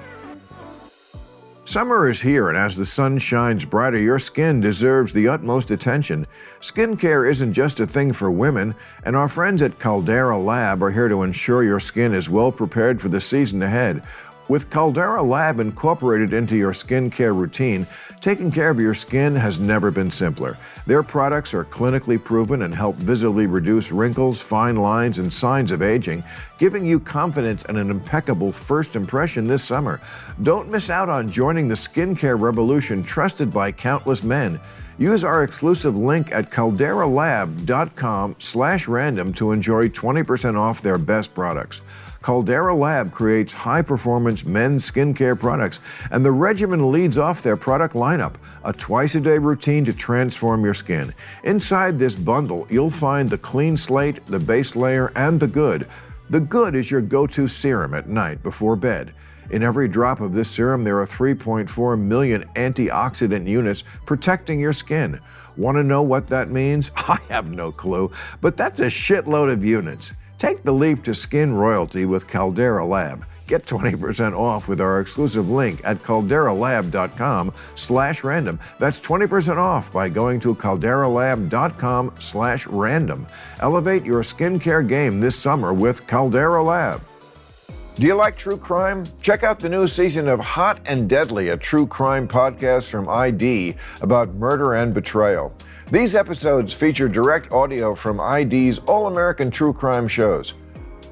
Speaker 1: Summer is here, and as the sun shines brighter, your skin deserves the utmost attention. Skincare isn't just a thing for women, and our friends at Caldera Lab are here to ensure your skin is well prepared for the season ahead. With Caldera Lab incorporated into your skincare routine, taking care of your skin has never been simpler. Their products are clinically proven and help visibly reduce wrinkles, fine lines, and signs of aging, giving you confidence and an impeccable first impression this summer. Don't miss out on joining the skincare revolution trusted by countless men. Use our exclusive link at calderalab.com slash random to enjoy 20% off their best products. Caldera Lab creates high performance men's skincare products, and the regimen leads off their product lineup a twice a day routine to transform your skin. Inside this bundle, you'll find the clean slate, the base layer, and the good. The good is your go to serum at night before bed. In every drop of this serum, there are 3.4 million antioxidant units protecting your skin. Want to know what that means? I have no clue, but that's a shitload of units. Take the leap to skin royalty with Caldera Lab. Get 20% off with our exclusive link at calderalab.com slash random. That's 20% off by going to calderalab.com slash random. Elevate your skincare game this summer with Caldera Lab. Do you like true crime? Check out the new season of Hot and Deadly, a true crime podcast from ID about murder and betrayal. These episodes feature direct audio from ID's All American True Crime shows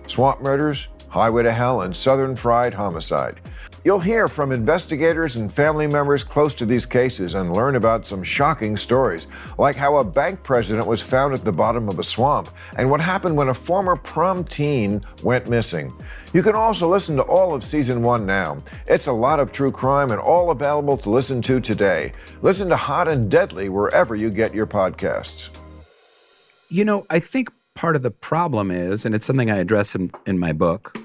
Speaker 1: Swamp Murders, Highway to Hell, and Southern Fried Homicide. You'll hear from investigators and family members close to these cases and learn about some shocking stories, like how a bank president was found at the bottom of a swamp and what happened when a former prom teen went missing. You can also listen to all of season one now. It's a lot of true crime and all available to listen to today. Listen to Hot and Deadly wherever you get your podcasts.
Speaker 2: You know, I think part of the problem is, and it's something I address in, in my book.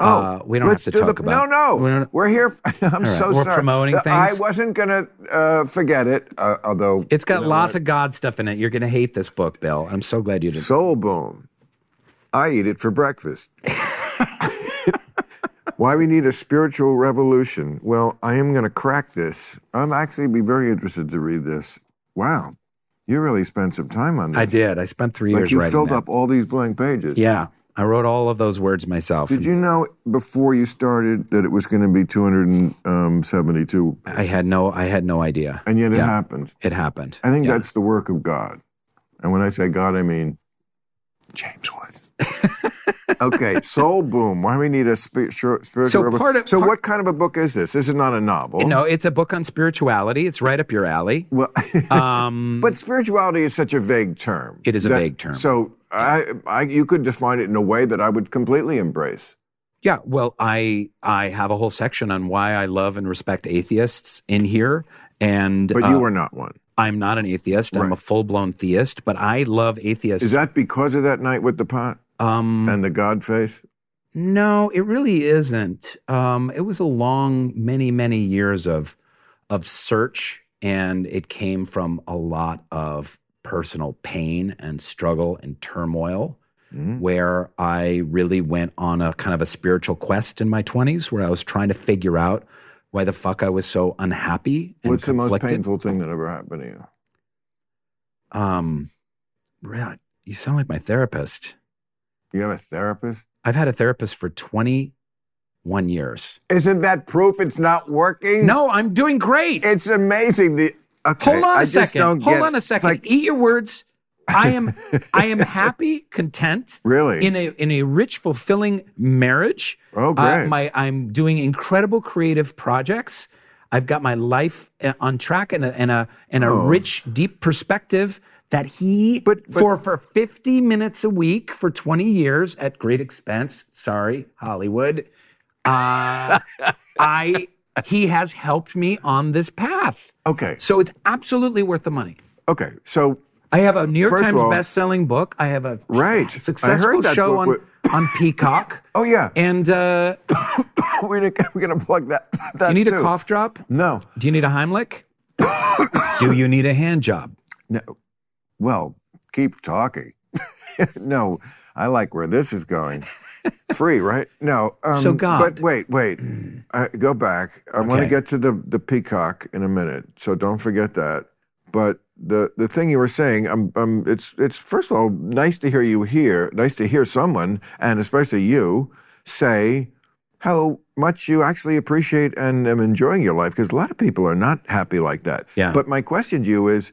Speaker 1: Oh,
Speaker 2: uh, we don't have
Speaker 1: let's
Speaker 2: to
Speaker 1: do
Speaker 2: talk
Speaker 1: the,
Speaker 2: about.
Speaker 1: No, no,
Speaker 2: don't-
Speaker 1: we're here. I'm
Speaker 2: right,
Speaker 1: so
Speaker 2: we're
Speaker 1: sorry.
Speaker 2: promoting
Speaker 1: Uh, I wasn't gonna uh, forget it, uh, although
Speaker 2: It's got
Speaker 1: you know
Speaker 2: lots
Speaker 1: what?
Speaker 2: of God stuff in it. You're going to hate this book, Bill. I'm so glad you did.
Speaker 1: Soul Bone. I eat it for breakfast. Why we need a spiritual revolution? Well, I am going to crack this. I'm actually be very interested to read this. Wow, you really spent some time on this.
Speaker 2: I did. I spent three
Speaker 1: Like
Speaker 2: years
Speaker 1: you filled
Speaker 2: that.
Speaker 1: up all these blank pages.
Speaker 2: Yeah, I wrote all of those words myself.
Speaker 1: Did you know before you started that it was going to be 272?
Speaker 2: Um, I had no. I had no idea.
Speaker 1: And yet it
Speaker 2: Yeah.
Speaker 1: happened.
Speaker 2: It happened.
Speaker 1: I think
Speaker 2: Yeah.
Speaker 1: that's the work of God. And when I say God, I mean James Wood. okay, Soul Boom. Why do we need a spi- spiritual?
Speaker 2: So
Speaker 1: revel-
Speaker 2: part of-
Speaker 1: so
Speaker 2: part-
Speaker 1: what kind of a book is this? This is not a novel.
Speaker 2: No, it's a book on spirituality. It's right up your alley.
Speaker 1: Well,
Speaker 2: Um,
Speaker 1: but spirituality is such a vague term.
Speaker 2: It is a
Speaker 1: That-
Speaker 2: vague term.
Speaker 1: So I, I, you could define it in a way that I would completely embrace.
Speaker 2: yeah, well, I I have a whole section on why I love and respect atheists in here, and
Speaker 1: But
Speaker 2: uh,
Speaker 1: you are not one.
Speaker 2: I'm not an atheist. I'm a full blown theist, but I love atheists.
Speaker 1: Is that because of that night with the pot
Speaker 2: um,
Speaker 1: and the God face?
Speaker 2: No, it really isn't. Um, it was a long, many, many years of of search, and it came from a lot of personal pain and struggle and turmoil.
Speaker 1: Mhm.
Speaker 2: Where I really went on a kind of a spiritual quest in my twenties, where I was trying to figure out why the fuck I was so unhappy and
Speaker 1: What's the most painful thing that ever happened to you?
Speaker 2: Um, Rhett, you sound like my therapist.
Speaker 1: You have a therapist?
Speaker 2: I've had a therapist for twenty one years.
Speaker 1: Isn't that proof it's not working?
Speaker 2: No, I'm doing great.
Speaker 1: It's amazing. The okay,
Speaker 2: Hold on
Speaker 1: I
Speaker 2: a
Speaker 1: just
Speaker 2: second.
Speaker 1: don't
Speaker 2: Hold on a second.
Speaker 1: Like,
Speaker 2: Eat your words. I am I am happy, content.
Speaker 1: Really?
Speaker 2: In a in a rich, fulfilling marriage.
Speaker 1: Oh,
Speaker 2: Uh,
Speaker 1: great.
Speaker 2: my I'm doing incredible creative projects. I've got my life uh, on track and a and a and a
Speaker 1: Oh.
Speaker 2: rich, deep perspective that he
Speaker 1: But- but-
Speaker 2: for for 50 minutes a week for 20 years at great expense. Sorry, Hollywood. Uh, I he has helped me on this path.
Speaker 1: okay.
Speaker 2: So it's absolutely worth the money.
Speaker 1: Okay. So
Speaker 2: I have a New York Times
Speaker 1: all-
Speaker 2: best-selling book. I have a
Speaker 1: Right. I
Speaker 2: successful show on
Speaker 1: with-
Speaker 2: on Peacock.
Speaker 1: oh yeah,
Speaker 2: And uh,
Speaker 1: we're gonna, we're gonna plug that. that
Speaker 2: do you need
Speaker 1: too.
Speaker 2: a cough drop?
Speaker 1: No.
Speaker 2: Do you need a Heimlich? do you need a hand job?
Speaker 1: No. Well, keep talking. no, I like where this is going. Free, right? No. Um,
Speaker 2: So God.
Speaker 1: But wait, wait. Uh, go back. I want to get to the the peacock in a minute. So don't forget that. But the the thing you were saying, um, um, it's it's first of all nice to hear you here. Nice to hear someone, and especially you, say how much you actually appreciate and am enjoying your life. Because a lot of people are not happy like that.
Speaker 2: Yeah.
Speaker 1: But my question to you is,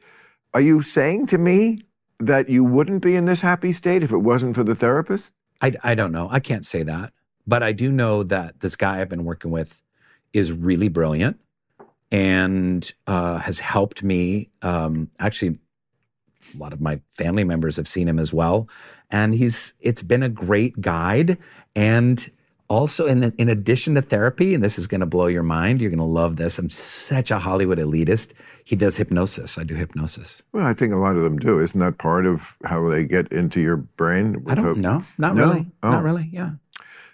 Speaker 1: are you saying to me that you wouldn't be in this happy state if it wasn't for the therapist?
Speaker 2: I, I don't know. I can't say that. But I do know that this guy I've been working with is really brilliant and uh, has helped me. Um, actually, a lot of my family members have seen him as well. And he's it's been a great guide. And also, in, in addition to therapy, and this is going to blow your mind, you're going to love this. I'm such a Hollywood elitist. He does hypnosis. I do hypnosis.
Speaker 1: Well, I think a lot of them do. Isn't that part of how they get into your brain?
Speaker 2: I don't know. Not
Speaker 1: No?
Speaker 2: really.
Speaker 1: Oh.
Speaker 2: Not really. Yeah.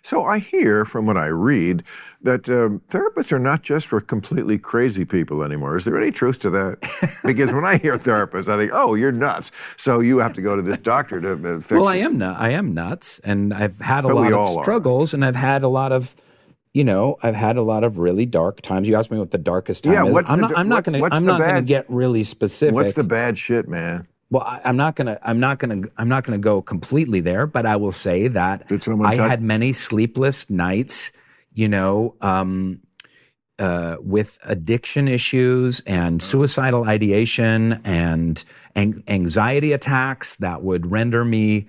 Speaker 1: So I hear from what I read that um, therapists are not just for completely crazy people anymore. Is there any truth to that? because when I hear therapists, I think, "Oh, you're nuts." So you have to go to this doctor to uh, fix.
Speaker 2: Well, I am not. I am nuts, and I've had a
Speaker 1: But
Speaker 2: lot of
Speaker 1: are.
Speaker 2: struggles, and I've had a lot of, you know, I've had a lot of really dark times. You asked me what the darkest time
Speaker 1: Yeah,
Speaker 2: is.
Speaker 1: what's
Speaker 2: I'm
Speaker 1: the
Speaker 2: not. I'm not
Speaker 1: what-
Speaker 2: going to. I'm
Speaker 1: the
Speaker 2: not going to
Speaker 1: bad-
Speaker 2: get really specific.
Speaker 1: What's the bad shit, man?
Speaker 2: Well, I, I'm not going to. I'm not to. I'm not to go completely there, but I will say that I had many sleepless nights. You know. Um, uh, with addiction issues and suicidal ideation and an- anxiety attacks that would render me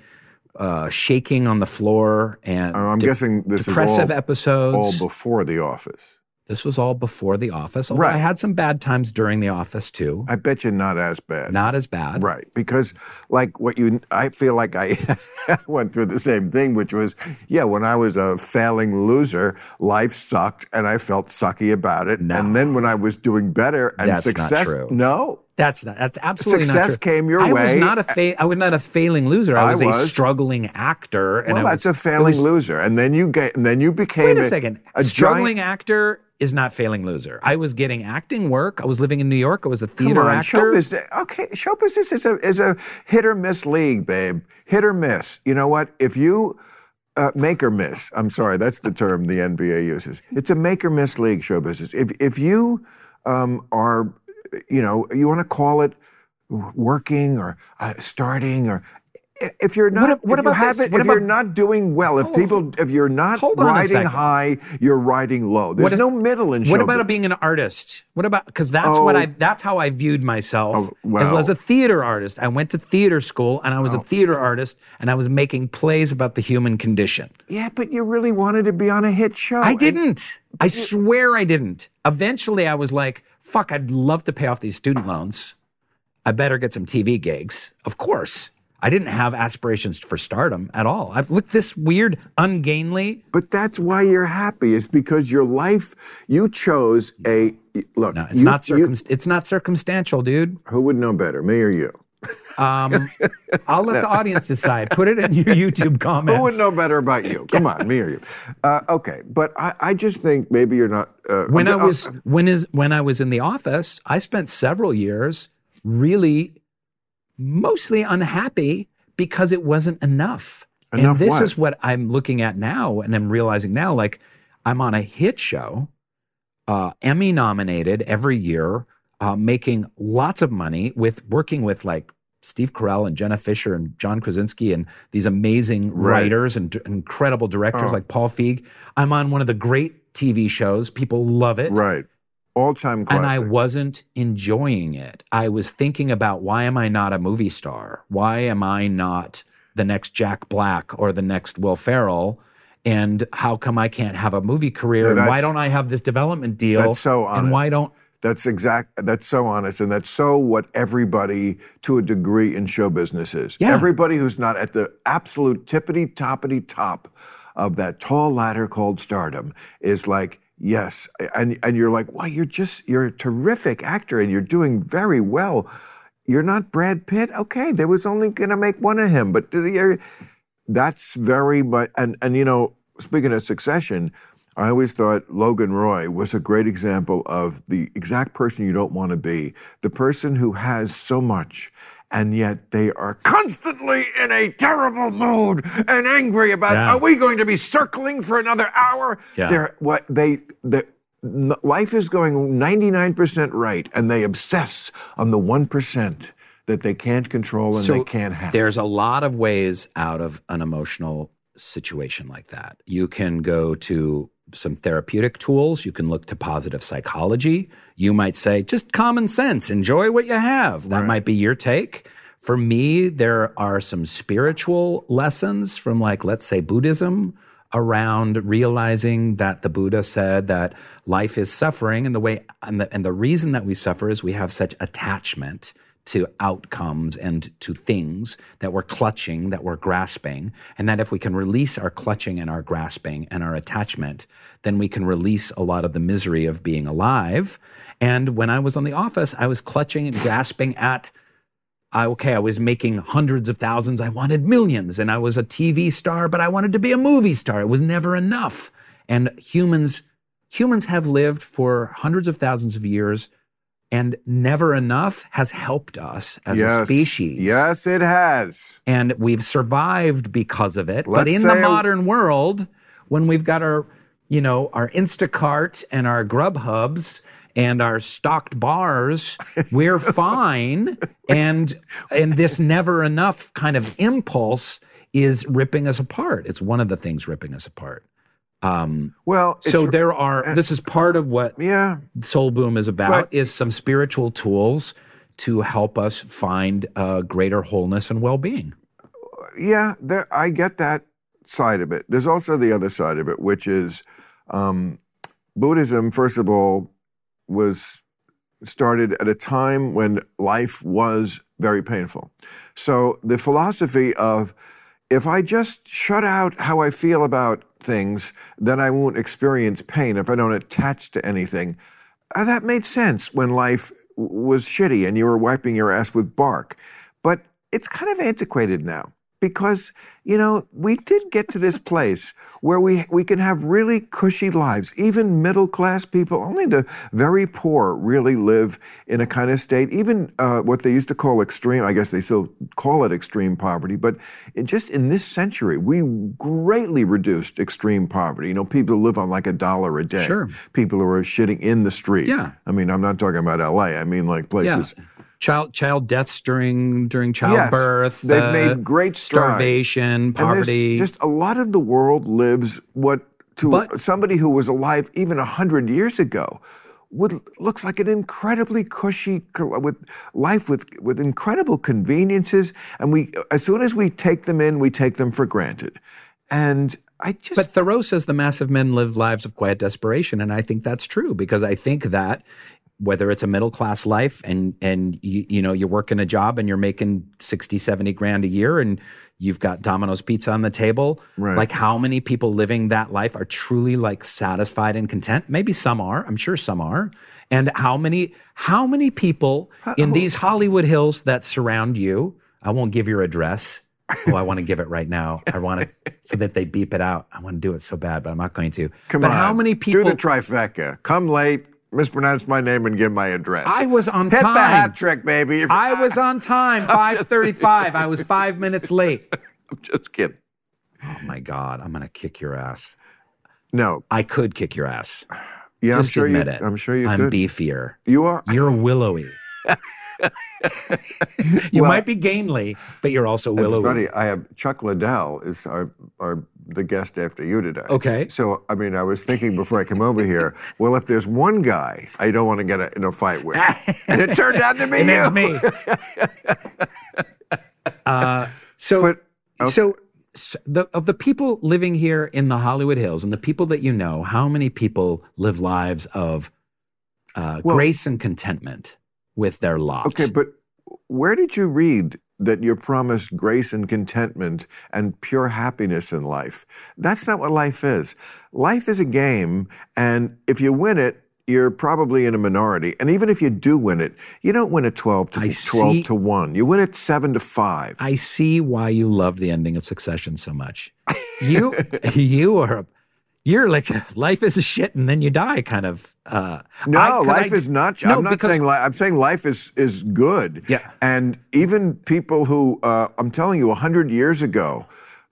Speaker 2: uh, shaking on the floor and
Speaker 1: Uh, I'm
Speaker 2: de-
Speaker 1: guessing this
Speaker 2: depressive
Speaker 1: is all,
Speaker 2: episodes.
Speaker 1: all before the office.
Speaker 2: This was all before the office. Although
Speaker 1: Right.
Speaker 2: I had some bad times during the office too.
Speaker 1: I bet you not as bad.
Speaker 2: Not as bad.
Speaker 1: Right, because like what you, I feel like I went through the same thing, which was, yeah, when I was a failing loser, life sucked, and I felt sucky about it.
Speaker 2: No.
Speaker 1: And then when I was doing better and
Speaker 2: That's not
Speaker 1: success,
Speaker 2: true.
Speaker 1: no,
Speaker 2: That's not. That's absolutely
Speaker 1: Success
Speaker 2: not true.
Speaker 1: came your
Speaker 2: I was not a fa- I was not a failing loser. I
Speaker 1: I
Speaker 2: was, a struggling actor. And
Speaker 1: well,
Speaker 2: I
Speaker 1: that's
Speaker 2: was,
Speaker 1: a failing
Speaker 2: was-
Speaker 1: loser. And then you get, and then you became
Speaker 2: Wait a second.
Speaker 1: a
Speaker 2: struggling
Speaker 1: giant,
Speaker 2: actor is not failing loser. I was getting acting work. I was living in New York. I was a theater Come
Speaker 1: on,
Speaker 2: actor.
Speaker 1: show business. Okay, show business is a is a hit or miss league, babe. Hit or miss. You know what? If you uh, make or miss, I'm sorry, that's the term the NBA uses. It's a make or miss league, show business. If if you um, are, you know, you want to call it working or uh, starting or. If you're not,
Speaker 2: ab- what
Speaker 1: if you
Speaker 2: about this?
Speaker 1: haven't,
Speaker 2: What
Speaker 1: if you're not doing well, if people, if you're not
Speaker 2: hold on a
Speaker 1: riding high, you're riding low. There's
Speaker 2: What is-
Speaker 1: no middle in show
Speaker 2: What about being an artist? What about because that's what
Speaker 1: Oh.
Speaker 2: I that's how I viewed myself.
Speaker 1: Oh, well.
Speaker 2: I was a theater artist. I went to theater school and I was a
Speaker 1: Oh.
Speaker 2: theater artist and I was making plays about the human condition.
Speaker 1: Yeah, but you really wanted to be on a hit show.
Speaker 2: I didn't. I swear I didn't. Eventually I was like, fuck, I'd love to pay off these student loans. I better get some TV gigs. Of course. I didn't have aspirations for stardom at all. I've looked this weird, ungainly.
Speaker 1: But that's why you're happy. Is because your life you chose a look.
Speaker 2: No, it's
Speaker 1: you-
Speaker 2: not
Speaker 1: you-
Speaker 2: circum- it's not circumstantial, dude.
Speaker 1: who would know better, me or you?
Speaker 2: Um, I'll let the audience decide. Put it in your YouTube comments.
Speaker 1: Who would know better about you? Come on, me or you? Uh, okay, but I, I just think maybe you're not. Uh,
Speaker 2: when I
Speaker 1: uh,
Speaker 2: was when is when I was in the office, I spent several years really mostly unhappy because it wasn't enough.
Speaker 1: Enough
Speaker 2: and this
Speaker 1: what?
Speaker 2: is what I'm looking at now, and I'm realizing now, like I'm on a hit show, uh, Emmy nominated every year, uh, making lots of money with working with like Steve Carell and Jenna Fischer and John Krasinski and these amazing
Speaker 1: Right.
Speaker 2: writers and d- incredible directors
Speaker 1: Oh.
Speaker 2: like Paul Feig. I'm on one of the great TV shows. People love it.
Speaker 1: right. All time classic.
Speaker 2: and I wasn't enjoying it. I was thinking about why am I not a movie star? Why am I not the next Jack Black or the next Will Ferrell? And how come I can't have a movie career?
Speaker 1: Yeah,
Speaker 2: and why don't I have this development deal?
Speaker 1: That's so
Speaker 2: and why don't
Speaker 1: That's exact. That's so honest, and that's so what everybody, to a degree, in show business is.
Speaker 2: Yeah.
Speaker 1: Everybody who's not at the absolute tippity toppity top of that tall ladder called stardom is like, yes, and and you're like, wow, you're just you're a terrific actor, and you're doing very well. You're not Brad Pitt, okay? There was only gonna make one of him, but uh, you're, that's very much. And and you know, speaking of Succession. I always thought Logan Roy was a great example of the exact person you don't want to be. The person who has so much and yet they are constantly in a terrible mood and angry about
Speaker 2: Yeah.
Speaker 1: are we going to be circling for another hour?
Speaker 2: Yeah.
Speaker 1: They're what they the n- life is going 99% right and they obsess on the 1% that they can't control and they can't have.
Speaker 2: There's a lot of ways out of an emotional situation like that. You can go to some therapeutic tools. You can look to positive psychology. You might say, just common sense, enjoy what you have. That might be your take. For me, there are some spiritual lessons from, like, let's say, Buddhism around realizing that the Buddha said that life is suffering, and the way and the, and the reason that we suffer is we have such attachment to outcomes and to things that we're clutching, that we're grasping, and that if we can release our clutching and our grasping and our attachment, then we can release a lot of the misery of being alive. And when I was on the office, I was clutching and grasping at I, okay, I was making hundreds of thousands. I wanted millions and I was a TV star, but I wanted to be a movie star. It was never enough. And humans, humans have lived for hundreds of thousands of years and never enough has helped us as a species.
Speaker 1: Yes, it has.
Speaker 2: And we've survived because of it. but
Speaker 1: Let's
Speaker 2: in the modern world, when we've got our, you know, our Instacart and our Grubhubs and our stocked bars, we're fine. And and this never enough kind of impulse is ripping us apart. It's one of the things ripping us apart. Um,
Speaker 1: Well,
Speaker 2: so there are. This is part of what
Speaker 1: yeah,
Speaker 2: Soul Boom is about
Speaker 1: But-
Speaker 2: is some spiritual tools to help us find uh, greater wholeness and well-being.
Speaker 1: yeah, there, I get that side of it. There's also the other side of it, which is um, Buddhism. First of all, was started at a time when life was very painful. So the philosophy of if I just shut out how I feel about things, then I won't experience pain if I don't attach to anything. Uh, that made sense when life was shitty and you were wiping your ass with bark. But it's kind of antiquated now because, you know, we did get to this place where we, we can have really cushy lives. Even middle class people, only the very poor really live in a kind of state, even uh, what they used to call extreme, I guess they still call it extreme poverty, but it just in this century, we greatly reduced extreme poverty. You know, people who live on like a dollar a day.
Speaker 2: Sure.
Speaker 1: People who are shitting in the street.
Speaker 2: Yeah.
Speaker 1: I mean, I'm not talking about LA. I mean, like places.
Speaker 2: Child child deaths during during childbirth.
Speaker 1: Yes, they've
Speaker 2: uh,
Speaker 1: made great strides.
Speaker 2: starvation,
Speaker 1: And
Speaker 2: poverty.
Speaker 1: just a lot of the world lives what to
Speaker 2: But-
Speaker 1: somebody who was alive even a hundred years ago would looks like an incredibly cushy with life with with incredible conveniences. And we, as soon as we take them in, we take them for granted. And I just
Speaker 2: But Thoreau says the massive men live lives of quiet desperation, and I think that's true because I think that whether it's a middle class life and and you, you know you're working a job and you're making 60 70 grand a year and you've got Domino's pizza on the table
Speaker 1: Right.
Speaker 2: like how many people living that life are truly like satisfied and content? Maybe some are. I'm sure some are. And how many how many people in these Hollywood hills that surround you I won't give your address. Oh I want to give it right now. I want to so that they beep it out. I want to do it so bad but I'm not going to.
Speaker 1: Come
Speaker 2: but
Speaker 1: on,
Speaker 2: how many people
Speaker 1: do the trifecta? Come late, mispronounce my name, and give my address.
Speaker 2: I was on
Speaker 1: Hit
Speaker 2: time
Speaker 1: the hat trick, baby. If-
Speaker 2: I was on time, 5:35. I was 5 minutes late.
Speaker 1: I'm just kidding.
Speaker 2: Oh my god, I'm going to kick your ass.
Speaker 1: No,
Speaker 2: I could kick your ass.
Speaker 1: yeah,
Speaker 2: Just
Speaker 1: I'm sure
Speaker 2: admit
Speaker 1: you.
Speaker 2: it.
Speaker 1: I'm sure you
Speaker 2: I'm
Speaker 1: could.
Speaker 2: beefier.
Speaker 1: you are.
Speaker 2: You're willowy. you
Speaker 1: Well-
Speaker 2: might be gainly, but you're also
Speaker 1: It's
Speaker 2: willowy.
Speaker 1: funny. I have Chuck Liddell is our our the guest after you today.
Speaker 2: Okay.
Speaker 1: So, I mean, I was thinking before I came over here, well, if there's one guy I don't want to get a, in a fight with, and it turned out to be
Speaker 2: And
Speaker 1: you.
Speaker 2: it's me. uh, so,
Speaker 1: But- okay.
Speaker 2: so, so the, of the people living here in the Hollywood Hills and the people that you know, how many people live lives of uh,
Speaker 1: Well-
Speaker 2: grace and contentment with their lot?
Speaker 1: Okay, but where did you read that you're promised grace and contentment and pure happiness in life? That's not what life is. Life is a game, and if you win it, you're probably in a minority. And even if you do win it, you don't win it 12 to
Speaker 2: I
Speaker 1: 12
Speaker 2: see-
Speaker 1: to 1. You win it 7 to 5.
Speaker 2: I see why you love the ending of Succession so much. You, you are, you're like life is a shit and then you die kind of. Uh,
Speaker 1: No,
Speaker 2: I-
Speaker 1: life
Speaker 2: I-
Speaker 1: is not.
Speaker 2: No,
Speaker 1: I'm not
Speaker 2: because-
Speaker 1: saying. Li- I'm saying life is is good.
Speaker 2: Yeah.
Speaker 1: And even people who, uh, I'm telling you, hundred years ago,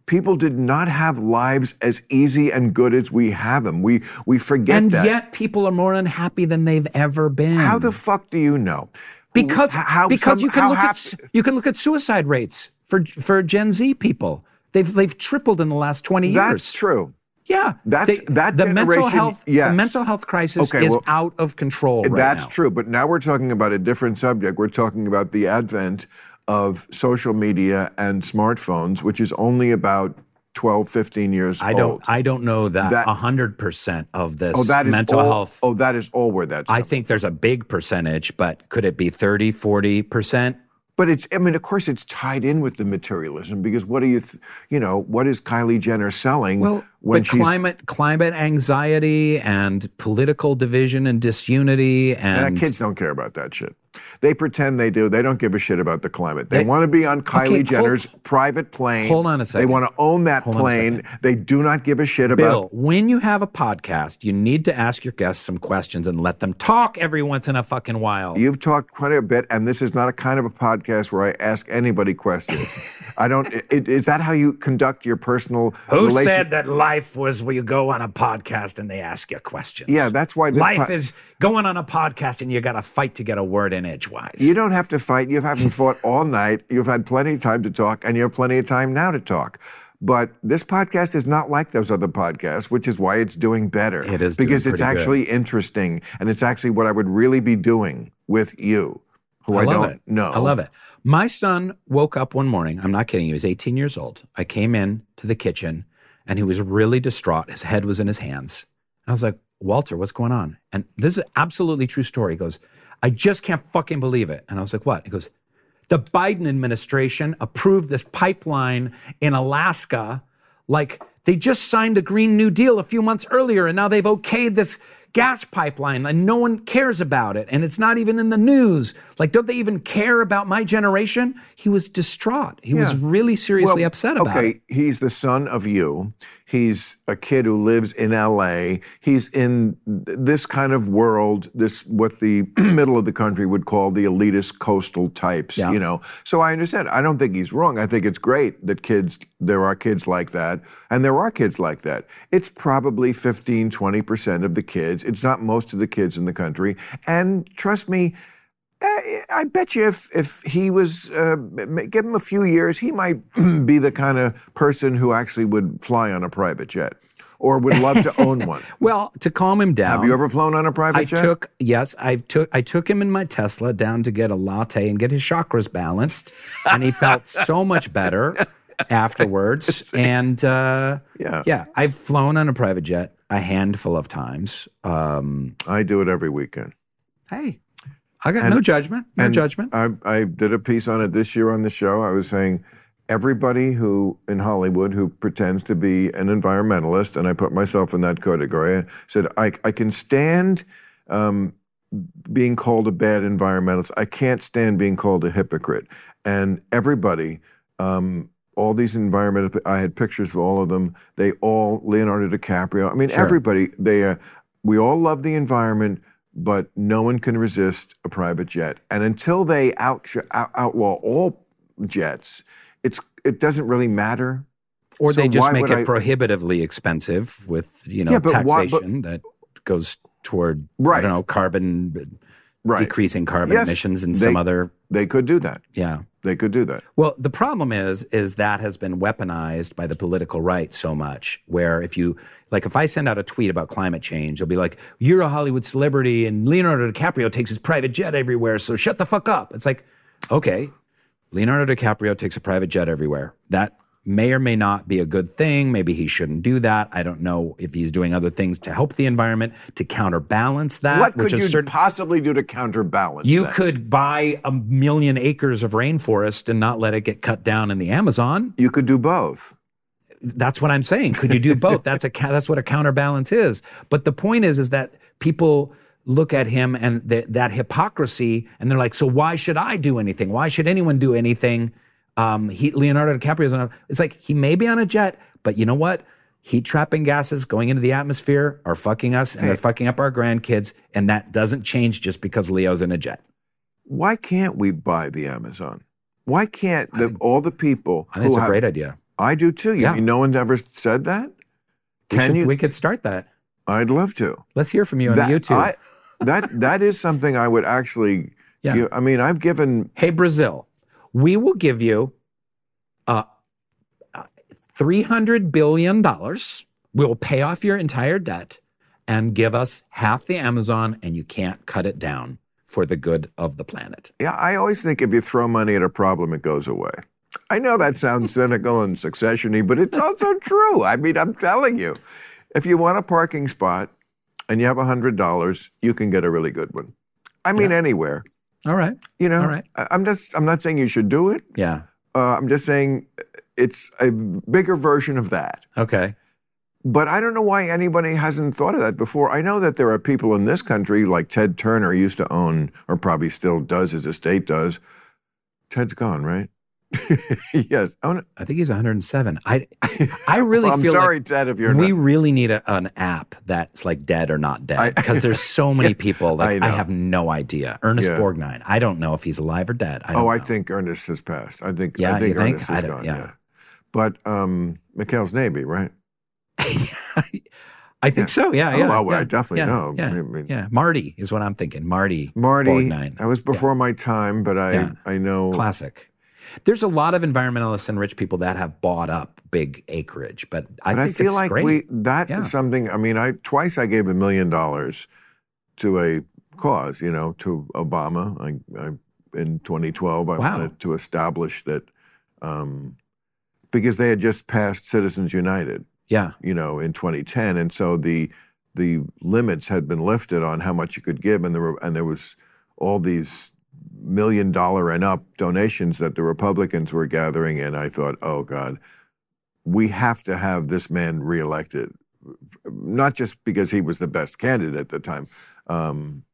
Speaker 1: people did not have lives as easy and good as we have them. We we forget
Speaker 2: and
Speaker 1: that.
Speaker 2: yet people are more unhappy than they've ever been.
Speaker 1: how the fuck do you know?
Speaker 2: because
Speaker 1: H- how
Speaker 2: because
Speaker 1: some-
Speaker 2: you can look at you can look at suicide rates for for Gen Z people. They've they've tripled in the last twenty years.
Speaker 1: That's true.
Speaker 2: Yeah,
Speaker 1: That's- that
Speaker 2: the mental health.
Speaker 1: yes.
Speaker 2: the mental health crisis
Speaker 1: Okay,
Speaker 2: is
Speaker 1: well,
Speaker 2: out of control right
Speaker 1: That's
Speaker 2: now.
Speaker 1: true. But now we're talking about a different subject. We're talking about the advent of social media and smartphones, which is only about 12, 15 years old.
Speaker 2: I
Speaker 1: old.
Speaker 2: don't I don't know that
Speaker 1: That-
Speaker 2: hundred percent of this
Speaker 1: Oh, that is
Speaker 2: mental
Speaker 1: all,
Speaker 2: health.
Speaker 1: Oh, that is all where that's.
Speaker 2: I
Speaker 1: coming
Speaker 2: think there's a big percentage, but could it be 30, 40 percent?
Speaker 1: But it's, I mean, of course, it's tied in with the materialism because what do you, th- you know, what is Kylie Jenner selling
Speaker 2: Well,
Speaker 1: when
Speaker 2: but climate climate anxiety and political division and disunity
Speaker 1: and
Speaker 2: and
Speaker 1: kids don't care about that shit. They pretend they do. They don't give a shit about the climate. They,
Speaker 2: They-
Speaker 1: want to be on Kylie
Speaker 2: hold-
Speaker 1: Jenner's private plane.
Speaker 2: hold on a second.
Speaker 1: They want to own that
Speaker 2: Hold
Speaker 1: plane. They do not give a shit about.
Speaker 2: Bill,
Speaker 1: about.
Speaker 2: when you have a podcast, you need to ask your guests some questions and let them talk every once in a fucking while.
Speaker 1: You've talked quite a bit, and this is not a kind of a podcast where I ask anybody questions. I don't. i- Is that how you conduct your personal?
Speaker 2: Who
Speaker 1: relation-
Speaker 2: said that life was where you go on a podcast and they ask you questions?
Speaker 1: Yeah, that's why this
Speaker 2: life
Speaker 1: po-
Speaker 2: is going on a podcast and you got to fight to get a word in edgewise.
Speaker 1: You don't have to fight. You haven't fought all night. You've had plenty of time to talk, and you have plenty of time now to talk. But this podcast is not like those other podcasts, which is why it's doing better.
Speaker 2: It is
Speaker 1: because it's
Speaker 2: pretty good.
Speaker 1: actually interesting, and it's actually what I would really be doing with you, who I,
Speaker 2: I
Speaker 1: don't
Speaker 2: it.
Speaker 1: know.
Speaker 2: I love it. My son woke up one morning. I'm not kidding. He was 18 years old. I came in to the kitchen and he was really distraught. His head was in his hands. I was like, Walter, what's going on? And this is an absolutely true story. He goes, I just can't fucking believe it. And I was like, what? He goes, the Biden administration approved this pipeline in Alaska. Like they just signed a Green New Deal a few months earlier, and now they've okayed this gas pipeline and no one cares about it. And it's not even in the news. Like, don't they even care about my generation? He was distraught. He was really seriously
Speaker 1: Well,
Speaker 2: upset about
Speaker 1: okay,
Speaker 2: it.
Speaker 1: Okay, he's the son of you. He's a kid who lives in LA. He's in this kind of world, this what the middle of the country would call the elitist coastal types,
Speaker 2: Yeah.
Speaker 1: you know. So I understand. I don't think he's wrong. I think it's great that kids there are kids like that and there are kids like that. It's probably 15 20% of the kids. It's not most of the kids in the country. And trust me, Eh, I bet you if if he was uh, give him a few years, he might be the kind of person who actually would fly on a private jet or would love to own one.
Speaker 2: Well, to calm him down.
Speaker 1: Have you ever flown on a private
Speaker 2: I
Speaker 1: jet?
Speaker 2: I took yes, I took I took him in my Tesla down to get a latte and get his chakras balanced, and he felt so much better afterwards. And uh,
Speaker 1: Yeah.
Speaker 2: yeah, I've flown on a private jet a handful of times. Um,
Speaker 1: I do it every weekend.
Speaker 2: hey, I got
Speaker 1: And-
Speaker 2: no judgment, no judgment.
Speaker 1: I, I did a piece on it this year on the show. I was saying everybody who in Hollywood who pretends to be an environmentalist, and I put myself in that category, I said I, I can stand um, being called a bad environmentalist. I can't stand being called a hypocrite. And everybody, um, all these environmental, I had pictures of all of them. They all Leonardo DiCaprio. I mean,
Speaker 2: Sure.
Speaker 1: everybody. They, uh, we all love the environment but no one can resist a private jet. And until they out, out, outlaw all jets, it's it doesn't really matter.
Speaker 2: or
Speaker 1: so
Speaker 2: they just make it
Speaker 1: I-
Speaker 2: prohibitively expensive with you know
Speaker 1: Yeah, but why- but-
Speaker 2: taxation that goes toward I don't know carbon
Speaker 1: Right.
Speaker 2: decreasing carbon
Speaker 1: Yes,
Speaker 2: emissions and
Speaker 1: they-
Speaker 2: some other.
Speaker 1: They could do that.
Speaker 2: Yeah.
Speaker 1: They could do that.
Speaker 2: Well, the problem is, is that has been weaponized by the political right so much. Where if you, like, if I send out a tweet about climate change, it'll be like, "You're a Hollywood celebrity, and Leonardo DiCaprio takes his private jet everywhere, so shut the fuck up." It's like, okay, Leonardo DiCaprio takes a private jet everywhere. That may or may not be a good thing. Maybe he shouldn't do that. I don't know if he's doing other things to help the environment to counterbalance that.
Speaker 1: what could you
Speaker 2: certain.
Speaker 1: possibly do to counterbalance
Speaker 2: You
Speaker 1: that?
Speaker 2: could buy a million acres of rainforest and not let it get cut down in the Amazon.
Speaker 1: You could do both.
Speaker 2: That's what I'm saying. Could you do both? That's a that's what a counterbalance is. But the point is, is that people look at him and th- that hypocrisy, and they're like, so why should I do anything? Why should anyone do anything? Um, he, Leonardo DiCaprio's on. A, it's like he may be on a jet, but you know what? Heat trapping gases going into the atmosphere are fucking us, and they're fucking up our grandkids, and that doesn't change just because Leo's in a jet.
Speaker 1: Why can't we buy the Amazon? Why can't the, all the people
Speaker 2: I think it's a
Speaker 1: have-
Speaker 2: great idea.
Speaker 1: I do too. You
Speaker 2: Yeah.
Speaker 1: no one's ever said that?
Speaker 2: We,
Speaker 1: Can
Speaker 2: should-
Speaker 1: you?
Speaker 2: we could start that.
Speaker 1: I'd love to.
Speaker 2: Let's hear from you on
Speaker 1: that,
Speaker 2: YouTube.
Speaker 1: I, that that is something I would actually.
Speaker 2: Yeah.
Speaker 1: give- I mean, I've given.
Speaker 2: hey, Brazil, we will give you uh, $300 billion. We'll pay off your entire debt and give us half the Amazon, and you can't cut it down for the good of the planet.
Speaker 1: Yeah, I always think if you throw money at a problem, it goes away. I know that sounds cynical and successiony, but it's also true. I mean, I'm telling you, if you want a parking spot and you have hundred dollars, you can get a really good one. I mean, anywhere.
Speaker 2: All right.
Speaker 1: You know,
Speaker 2: All right.
Speaker 1: I- I'm just. I'm not saying you should do it.
Speaker 2: Yeah.
Speaker 1: Uh, I'm just saying it's a bigger version of that.
Speaker 2: Okay.
Speaker 1: But I don't know why anybody hasn't thought of that before. I know that there are people in this country, like Ted Turner used to own, or probably still does, his estate does. Ted's gone, right? yes. Oh.
Speaker 2: I think he's 107. I I really
Speaker 1: Well, I'm
Speaker 2: feel
Speaker 1: sorry,
Speaker 2: like
Speaker 1: Ted, if you're
Speaker 2: we
Speaker 1: not.
Speaker 2: really need a, an app that's like dead or not dead because there's so many people
Speaker 1: I
Speaker 2: like I,
Speaker 1: know.
Speaker 2: have no idea. Ernest
Speaker 1: Yeah.
Speaker 2: Borgnine. I don't know if he's alive or dead. I
Speaker 1: Oh, I think Ernest has passed. I think.
Speaker 2: Yeah,
Speaker 1: I think
Speaker 2: you think?
Speaker 1: Ernest
Speaker 2: I
Speaker 1: is
Speaker 2: don't-
Speaker 1: gone.
Speaker 2: yeah.
Speaker 1: Yeah. But um, McHale's Navy, right?
Speaker 2: I think so. Yeah, yeah.
Speaker 1: Oh,
Speaker 2: yeah.
Speaker 1: well, I definitely
Speaker 2: yeah,
Speaker 1: know.
Speaker 2: Yeah,
Speaker 1: I mean-
Speaker 2: yeah. Marty is what I'm thinking. Marty,
Speaker 1: Marty.
Speaker 2: Borgnine.
Speaker 1: That was before my time, but I
Speaker 2: Yeah.
Speaker 1: I know.
Speaker 2: classic. There's a lot of environmentalists and rich people that have bought up big acreage, but I
Speaker 1: But I feel
Speaker 2: it's
Speaker 1: like
Speaker 2: great.
Speaker 1: we that is
Speaker 2: Yeah.
Speaker 1: something. I mean, I twice I gave a million dollars to a cause. You know, to Obama. I, I in 2012 I
Speaker 2: Wow.
Speaker 1: wanted to establish that um, because they had just passed Citizens United.
Speaker 2: yeah,
Speaker 1: You know, in 2010, and so the the limits had been lifted on how much you could give, and there were and there was all these million dollar and up donations that the Republicans were gathering, and I thought, oh God, we have to have this man reelected, not just because he was the best candidate at the time, um,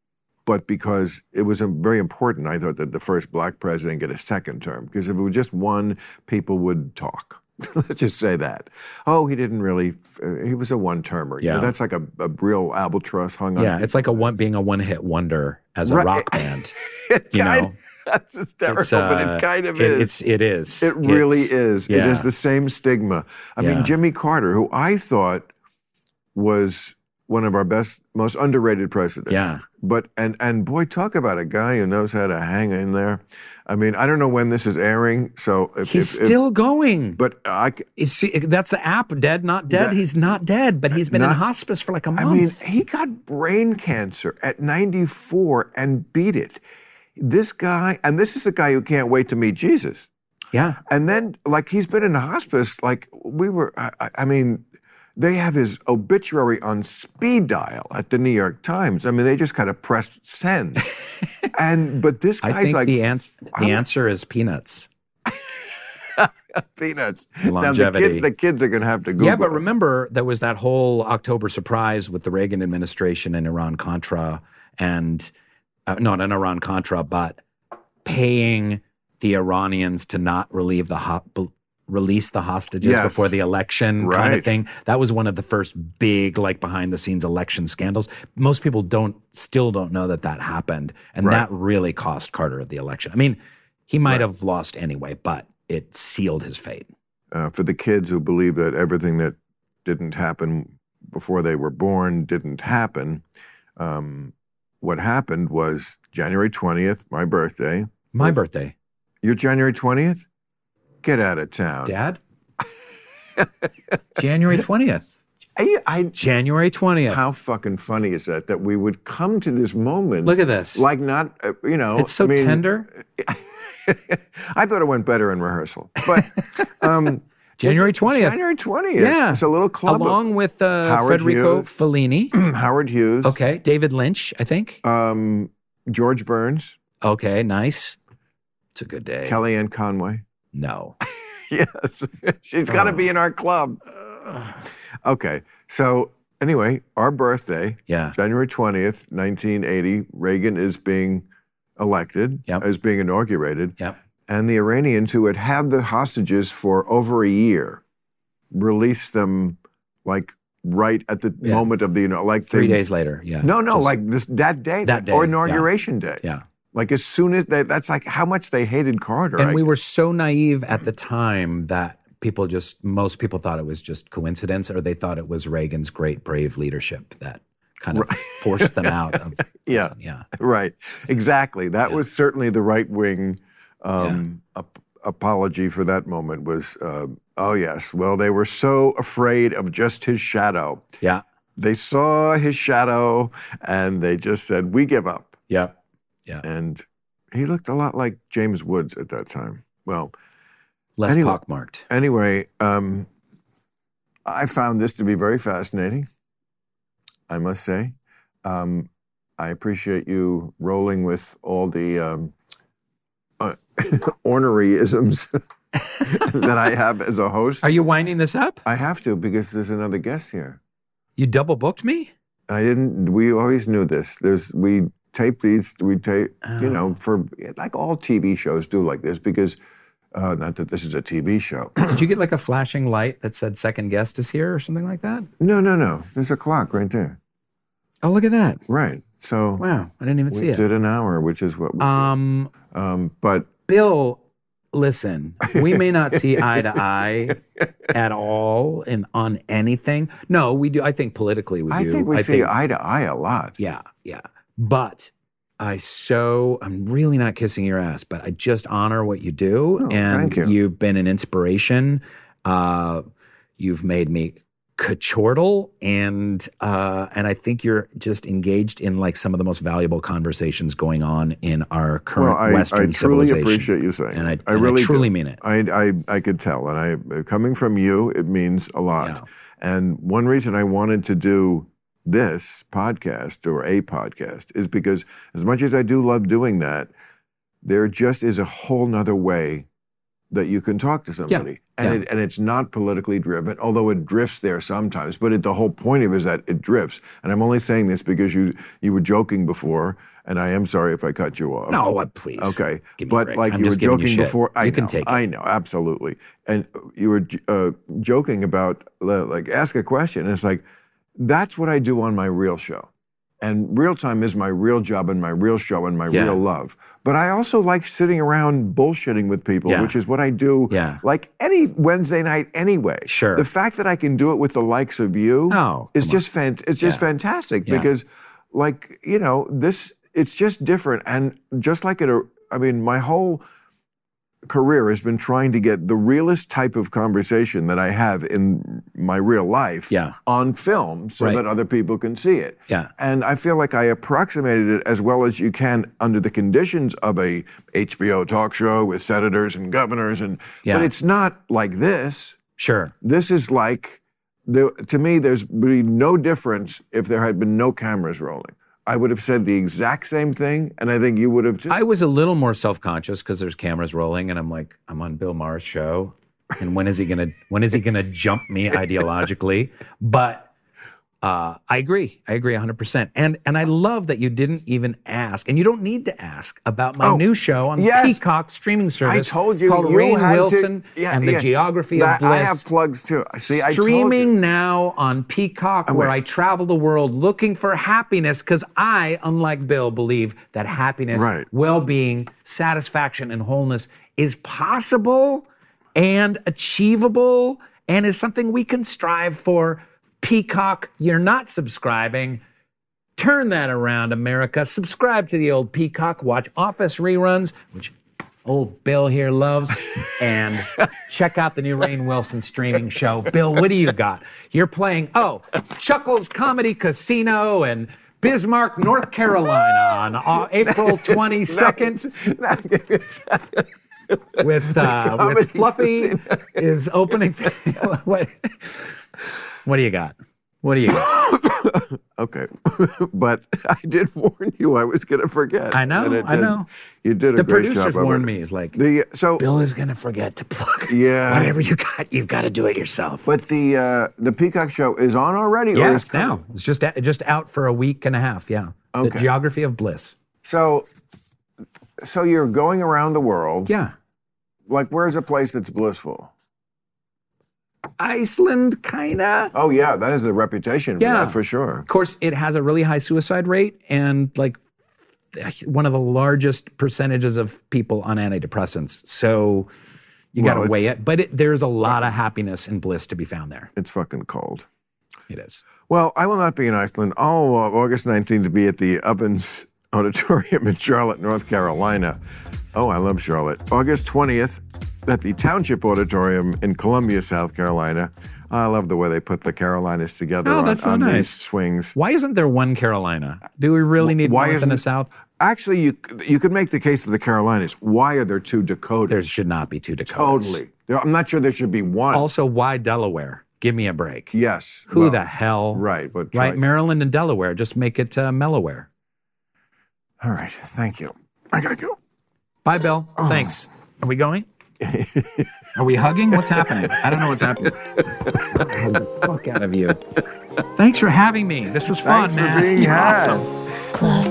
Speaker 1: but because it was very important. I thought that the first black president get a second term, because if it was just one, people would talk. Let's just say that. Oh, he didn't really. Uh, he was a one-termer. You know,
Speaker 2: Yeah.
Speaker 1: that's like a, a real albatross hung on.
Speaker 2: yeah. It's like a one being a one hit wonder as a
Speaker 1: Right.
Speaker 2: rock band.
Speaker 1: It
Speaker 2: You know,
Speaker 1: that's hysterical,
Speaker 2: It's,
Speaker 1: but
Speaker 2: uh,
Speaker 1: it kind of
Speaker 2: it,
Speaker 1: is.
Speaker 2: It's it is.
Speaker 1: It really
Speaker 2: It's-
Speaker 1: is. It
Speaker 2: yeah.
Speaker 1: is the same stigma. I
Speaker 2: Yeah.
Speaker 1: mean, Jimmy Carter, who I thought was one of our best, most underrated presidents.
Speaker 2: Yeah.
Speaker 1: But and and boy, talk about a guy who knows how to hang in there. I mean, I don't know when this is airing, so if,
Speaker 2: He's
Speaker 1: if- if-
Speaker 2: still going.
Speaker 1: but I,
Speaker 2: see, that's the app, Dead Not Dead.
Speaker 1: That-
Speaker 2: he's not dead, but he's been in hospice for like a month.
Speaker 1: I mean, he got brain cancer at 94 and beat it. This guy, and this is the guy who can't wait to meet Jesus.
Speaker 2: yeah.
Speaker 1: And then, like, he's been in hospice. Like, we were, I- I mean, they have his obituary on speed dial at the New York Times. I mean, they just kind of pressed send. and, but this
Speaker 2: I
Speaker 1: guy's
Speaker 2: think
Speaker 1: like
Speaker 2: the, ans- the answer is peanuts.
Speaker 1: peanuts.
Speaker 2: Longevity.
Speaker 1: Now, the, kid, the kids are going to have to Google.
Speaker 2: Yeah, but remember there was that whole October surprise with the Reagan administration and Iran Contra, and uh, not an Iran Contra, but paying the Iranians to not relieve the ho- bel- release the hostages
Speaker 1: Yes.
Speaker 2: before the election kind of thing. That was one of the first big like behind the scenes election scandals. Most people don't still don't know that that happened, and
Speaker 1: Right.
Speaker 2: that really cost Carter the election. I mean, he might
Speaker 1: Right.
Speaker 2: have lost anyway, but it sealed his fate.
Speaker 1: uh, for the kids who believe that everything that didn't happen before they were born didn't happen, um, what happened was January 20th, my birthday.
Speaker 2: My birthday.
Speaker 1: You're January 20th? Get out of town.
Speaker 2: Dad? January 20th.
Speaker 1: I, I,
Speaker 2: January 20th.
Speaker 1: how fucking funny is that? That we would come to this moment.
Speaker 2: Look at this.
Speaker 1: Like not, uh, you know.
Speaker 2: it's so
Speaker 1: I mean,
Speaker 2: tender.
Speaker 1: I thought it went better in rehearsal, but um,
Speaker 2: January 20th.
Speaker 1: January 20th.
Speaker 2: Yeah.
Speaker 1: It's a little club.
Speaker 2: Along with uh,
Speaker 1: Howard
Speaker 2: Federico
Speaker 1: Hughes.
Speaker 2: Fellini.
Speaker 1: Howard Hughes.
Speaker 2: Okay. David Lynch, I think.
Speaker 1: Um, George Burns.
Speaker 2: Okay. Nice. It's a good day.
Speaker 1: Kellyanne Conway.
Speaker 2: No.
Speaker 1: Yes. She's got to be in our club. Okay. So, anyway, our birthday,
Speaker 2: Yeah.
Speaker 1: January 20th, 1980, Reagan is being elected,
Speaker 2: Yep.
Speaker 1: is being inaugurated.
Speaker 2: Yep.
Speaker 1: And the Iranians, who had had the hostages for over a year, released them like right at the
Speaker 2: Yeah.
Speaker 1: moment of the, you know, like
Speaker 2: Three
Speaker 1: they-
Speaker 2: days later. Yeah.
Speaker 1: No, no,
Speaker 2: Just-
Speaker 1: like this that day,
Speaker 2: That day,
Speaker 1: or
Speaker 2: yeah.
Speaker 1: inauguration day.
Speaker 2: Yeah.
Speaker 1: Like as soon as they, that's like how much they hated Carter.
Speaker 2: And
Speaker 1: I-
Speaker 2: we were so naive at the time that people just, most people thought it was just coincidence or they thought it was Reagan's great, brave leadership that kind of forced them out of.
Speaker 1: Yeah.
Speaker 2: Yeah.
Speaker 1: right, exactly. That
Speaker 2: Yeah.
Speaker 1: was certainly the right wing um, ap- apology for that moment. Was uh, oh yes, well they were so afraid of just his shadow.
Speaker 2: Yeah.
Speaker 1: They saw his shadow and they just said, "We give up."
Speaker 2: Yeah.
Speaker 1: And he looked a lot like James Woods at that time. Well,
Speaker 2: Less
Speaker 1: Anyway.
Speaker 2: pockmarked.
Speaker 1: Anyway, um, I found this to be very fascinating. I must say, um, I appreciate you rolling with all the um, uh, orneryisms that I have as a host.
Speaker 2: Are you winding this up?
Speaker 1: I have to because there's another guest here.
Speaker 2: You double booked me?
Speaker 1: I didn't. We always knew this. There's we tape these. We tape, you
Speaker 2: Oh.
Speaker 1: know, for like all TV shows do like this because. Uh, not that this is a TV show.
Speaker 2: Did you get like a flashing light that said second guest is here or something like that?
Speaker 1: no, no, no. There's a clock right there.
Speaker 2: Oh, look at that.
Speaker 1: Right. So
Speaker 2: Wow. I didn't even see it.
Speaker 1: did an hour, which is what. We
Speaker 2: Um,
Speaker 1: did. Um, but
Speaker 2: Bill, listen, we may not see eye to eye at all and on anything. No, we do. I think politically we
Speaker 1: I
Speaker 2: do.
Speaker 1: I think we see eye to eye a lot.
Speaker 2: yeah, yeah. But I so I'm really not kissing your ass, but I just honor what you do,
Speaker 1: Oh,
Speaker 2: and
Speaker 1: you.
Speaker 2: have been an inspiration. Uh, you've made me cachortal and uh, and I think you're just engaged in like some of the most valuable conversations going on in our current
Speaker 1: Well, I,
Speaker 2: Western
Speaker 1: I truly
Speaker 2: civilization.
Speaker 1: appreciate you saying.
Speaker 2: and I.
Speaker 1: I
Speaker 2: and
Speaker 1: really
Speaker 2: I truly
Speaker 1: do.
Speaker 2: mean it.
Speaker 1: I, I I could tell, and I coming from you, it means a lot.
Speaker 2: Yeah.
Speaker 1: And one reason I wanted to do this podcast or a podcast is because as much as I do love doing that, there just is a whole nother way that you can talk to somebody. And,
Speaker 2: yeah.
Speaker 1: It, and it's not politically driven, although it drifts there sometimes. But it, the whole point of it is that it drifts. And I'm only saying this because you you were joking before, and I am sorry if I cut you off.
Speaker 2: No, what, please.
Speaker 1: Okay,
Speaker 2: Give me a
Speaker 1: but like
Speaker 2: I'm
Speaker 1: you were
Speaker 2: you
Speaker 1: joking
Speaker 2: shit.
Speaker 1: before, I
Speaker 2: You
Speaker 1: know,
Speaker 2: can take it.
Speaker 1: I know, absolutely. And you were uh, joking about uh, like ask a question. And it's like that's what I do on my real show, and real time is my real job and my real show and my
Speaker 2: Yeah.
Speaker 1: real love. But I also like sitting around bullshitting with people,
Speaker 2: Yeah.
Speaker 1: which is what I do.
Speaker 2: Yeah.
Speaker 1: like any Wednesday night anyway.
Speaker 2: Sure.
Speaker 1: The fact that I can do it with the likes of you
Speaker 2: Oh,
Speaker 1: is just fan- It's just fantastic
Speaker 2: Yeah.
Speaker 1: because, like you know, this it's just different, and just like it. I mean, my whole career has been trying to get the realest type of conversation that I have in my real life
Speaker 2: Yeah.
Speaker 1: on film so
Speaker 2: Right.
Speaker 1: that other people can see it.
Speaker 2: Yeah.
Speaker 1: And I feel like I approximated it as well as you can under the conditions of a HBO talk show with senators and governors and
Speaker 2: Yeah.
Speaker 1: but it's not like this.
Speaker 2: Sure.
Speaker 1: This is like the, to me there's be no difference if there had been no cameras rolling. I would have said the exact same thing and I think you would have too.
Speaker 2: I was a little more self conscious because there's cameras rolling, and I'm like, I'm on Bill Maher's show, and when is he gonna when is he gonna jump me ideologically? But uh, I agree. I agree 100. percent And and I love that you didn't even ask, and you don't need to ask about my
Speaker 1: Oh,
Speaker 2: new show on
Speaker 1: yes.
Speaker 2: Peacock streaming service.
Speaker 1: I told you
Speaker 2: called
Speaker 1: you
Speaker 2: Rainn
Speaker 1: had to- yeah,
Speaker 2: and the
Speaker 1: yeah.
Speaker 2: Geography
Speaker 1: That-
Speaker 2: of Bliss.
Speaker 1: I have plugs too. See, I told you.
Speaker 2: Streaming now on Peacock, where. I travel the world looking for happiness, because I, unlike Bill, believe that happiness,
Speaker 1: Right.
Speaker 2: well being, satisfaction, and wholeness is possible and achievable and is something we can strive for. Peacock, you're not subscribing. Turn that around, America. Subscribe to the old Peacock. Watch Office reruns, which old Bill here loves. And check out the new Rainn Wilson streaming show. Bill, what do you got? You're playing, oh, Chuckles Comedy Casino and Bismarck, North Carolina on uh, April 22nd. with uh, with Fluffy is opening. what, what do you got? What do you got?
Speaker 1: Okay, but I did warn you I was going to forget.
Speaker 2: I know,
Speaker 1: and
Speaker 2: I
Speaker 1: did-
Speaker 2: know.
Speaker 1: You did a
Speaker 2: The
Speaker 1: great
Speaker 2: producers
Speaker 1: job of
Speaker 2: warned me. Is like
Speaker 1: The so,
Speaker 2: Bill is gonna forget to plug.
Speaker 1: Yeah.
Speaker 2: whatever you got, you've got to do it yourself.
Speaker 1: but the uh, the Peacock show is on already.
Speaker 2: yeah,
Speaker 1: is
Speaker 2: it's now. It's just just out for a week and a half. Yeah.
Speaker 1: Okay.
Speaker 2: The Geography of Bliss.
Speaker 1: So, so you're going around the world.
Speaker 2: Yeah.
Speaker 1: Like, where's a place that's blissful?
Speaker 2: Iceland, kinda.
Speaker 1: Oh yeah, that is the reputation. For
Speaker 2: Yeah.
Speaker 1: that, for sure.
Speaker 2: Of course, it has a really high suicide rate and like one of the largest percentages of people on antidepressants. So you got to weigh it. But it, there's a lot of happiness and bliss to be found there.
Speaker 1: It's fucking cold.
Speaker 2: It is.
Speaker 1: Well, I will not be in Iceland. I'll uh, August 19th to be at the Ovens Auditorium in Charlotte, North Carolina. Oh, I love Charlotte. August 20th at the Township Auditorium in Columbia, South Carolina. I love the way they put the Carolinas together
Speaker 2: Oh,
Speaker 1: on,
Speaker 2: that's so
Speaker 1: on
Speaker 2: nice.
Speaker 1: these swings.
Speaker 2: Why isn't there one Carolina? Do we really need
Speaker 1: Why
Speaker 2: north
Speaker 1: isn't-
Speaker 2: and a south?
Speaker 1: Actually, you you could make the case for the Carolinas. Why are there two Dakotas?
Speaker 2: There should not be two Dakotas.
Speaker 1: totally. There- I'm not sure there should be one.
Speaker 2: Also, why Delaware? Give me a break.
Speaker 1: yes.
Speaker 2: Who
Speaker 1: well,
Speaker 2: the hell?
Speaker 1: Right, but
Speaker 2: Right,
Speaker 1: try-
Speaker 2: Maryland and Delaware. Just make it uh, Melloware.
Speaker 1: All right. Thank you. I gotta go.
Speaker 2: Bye, Bill.
Speaker 1: Oh.
Speaker 2: Thanks. Are we going? Are we hugging? What's happening? I don't know what's happening. Hug the fuck out of you. Thanks for having me. This was fun,
Speaker 1: Thanks for
Speaker 2: man.
Speaker 1: being
Speaker 2: You're
Speaker 1: had.
Speaker 2: awesome.
Speaker 3: Club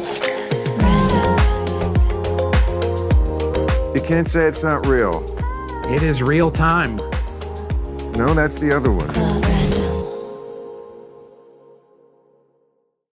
Speaker 3: Random.
Speaker 1: You can't say it's not real.
Speaker 2: It is real time.
Speaker 1: No, that's the other one.
Speaker 3: Club Random.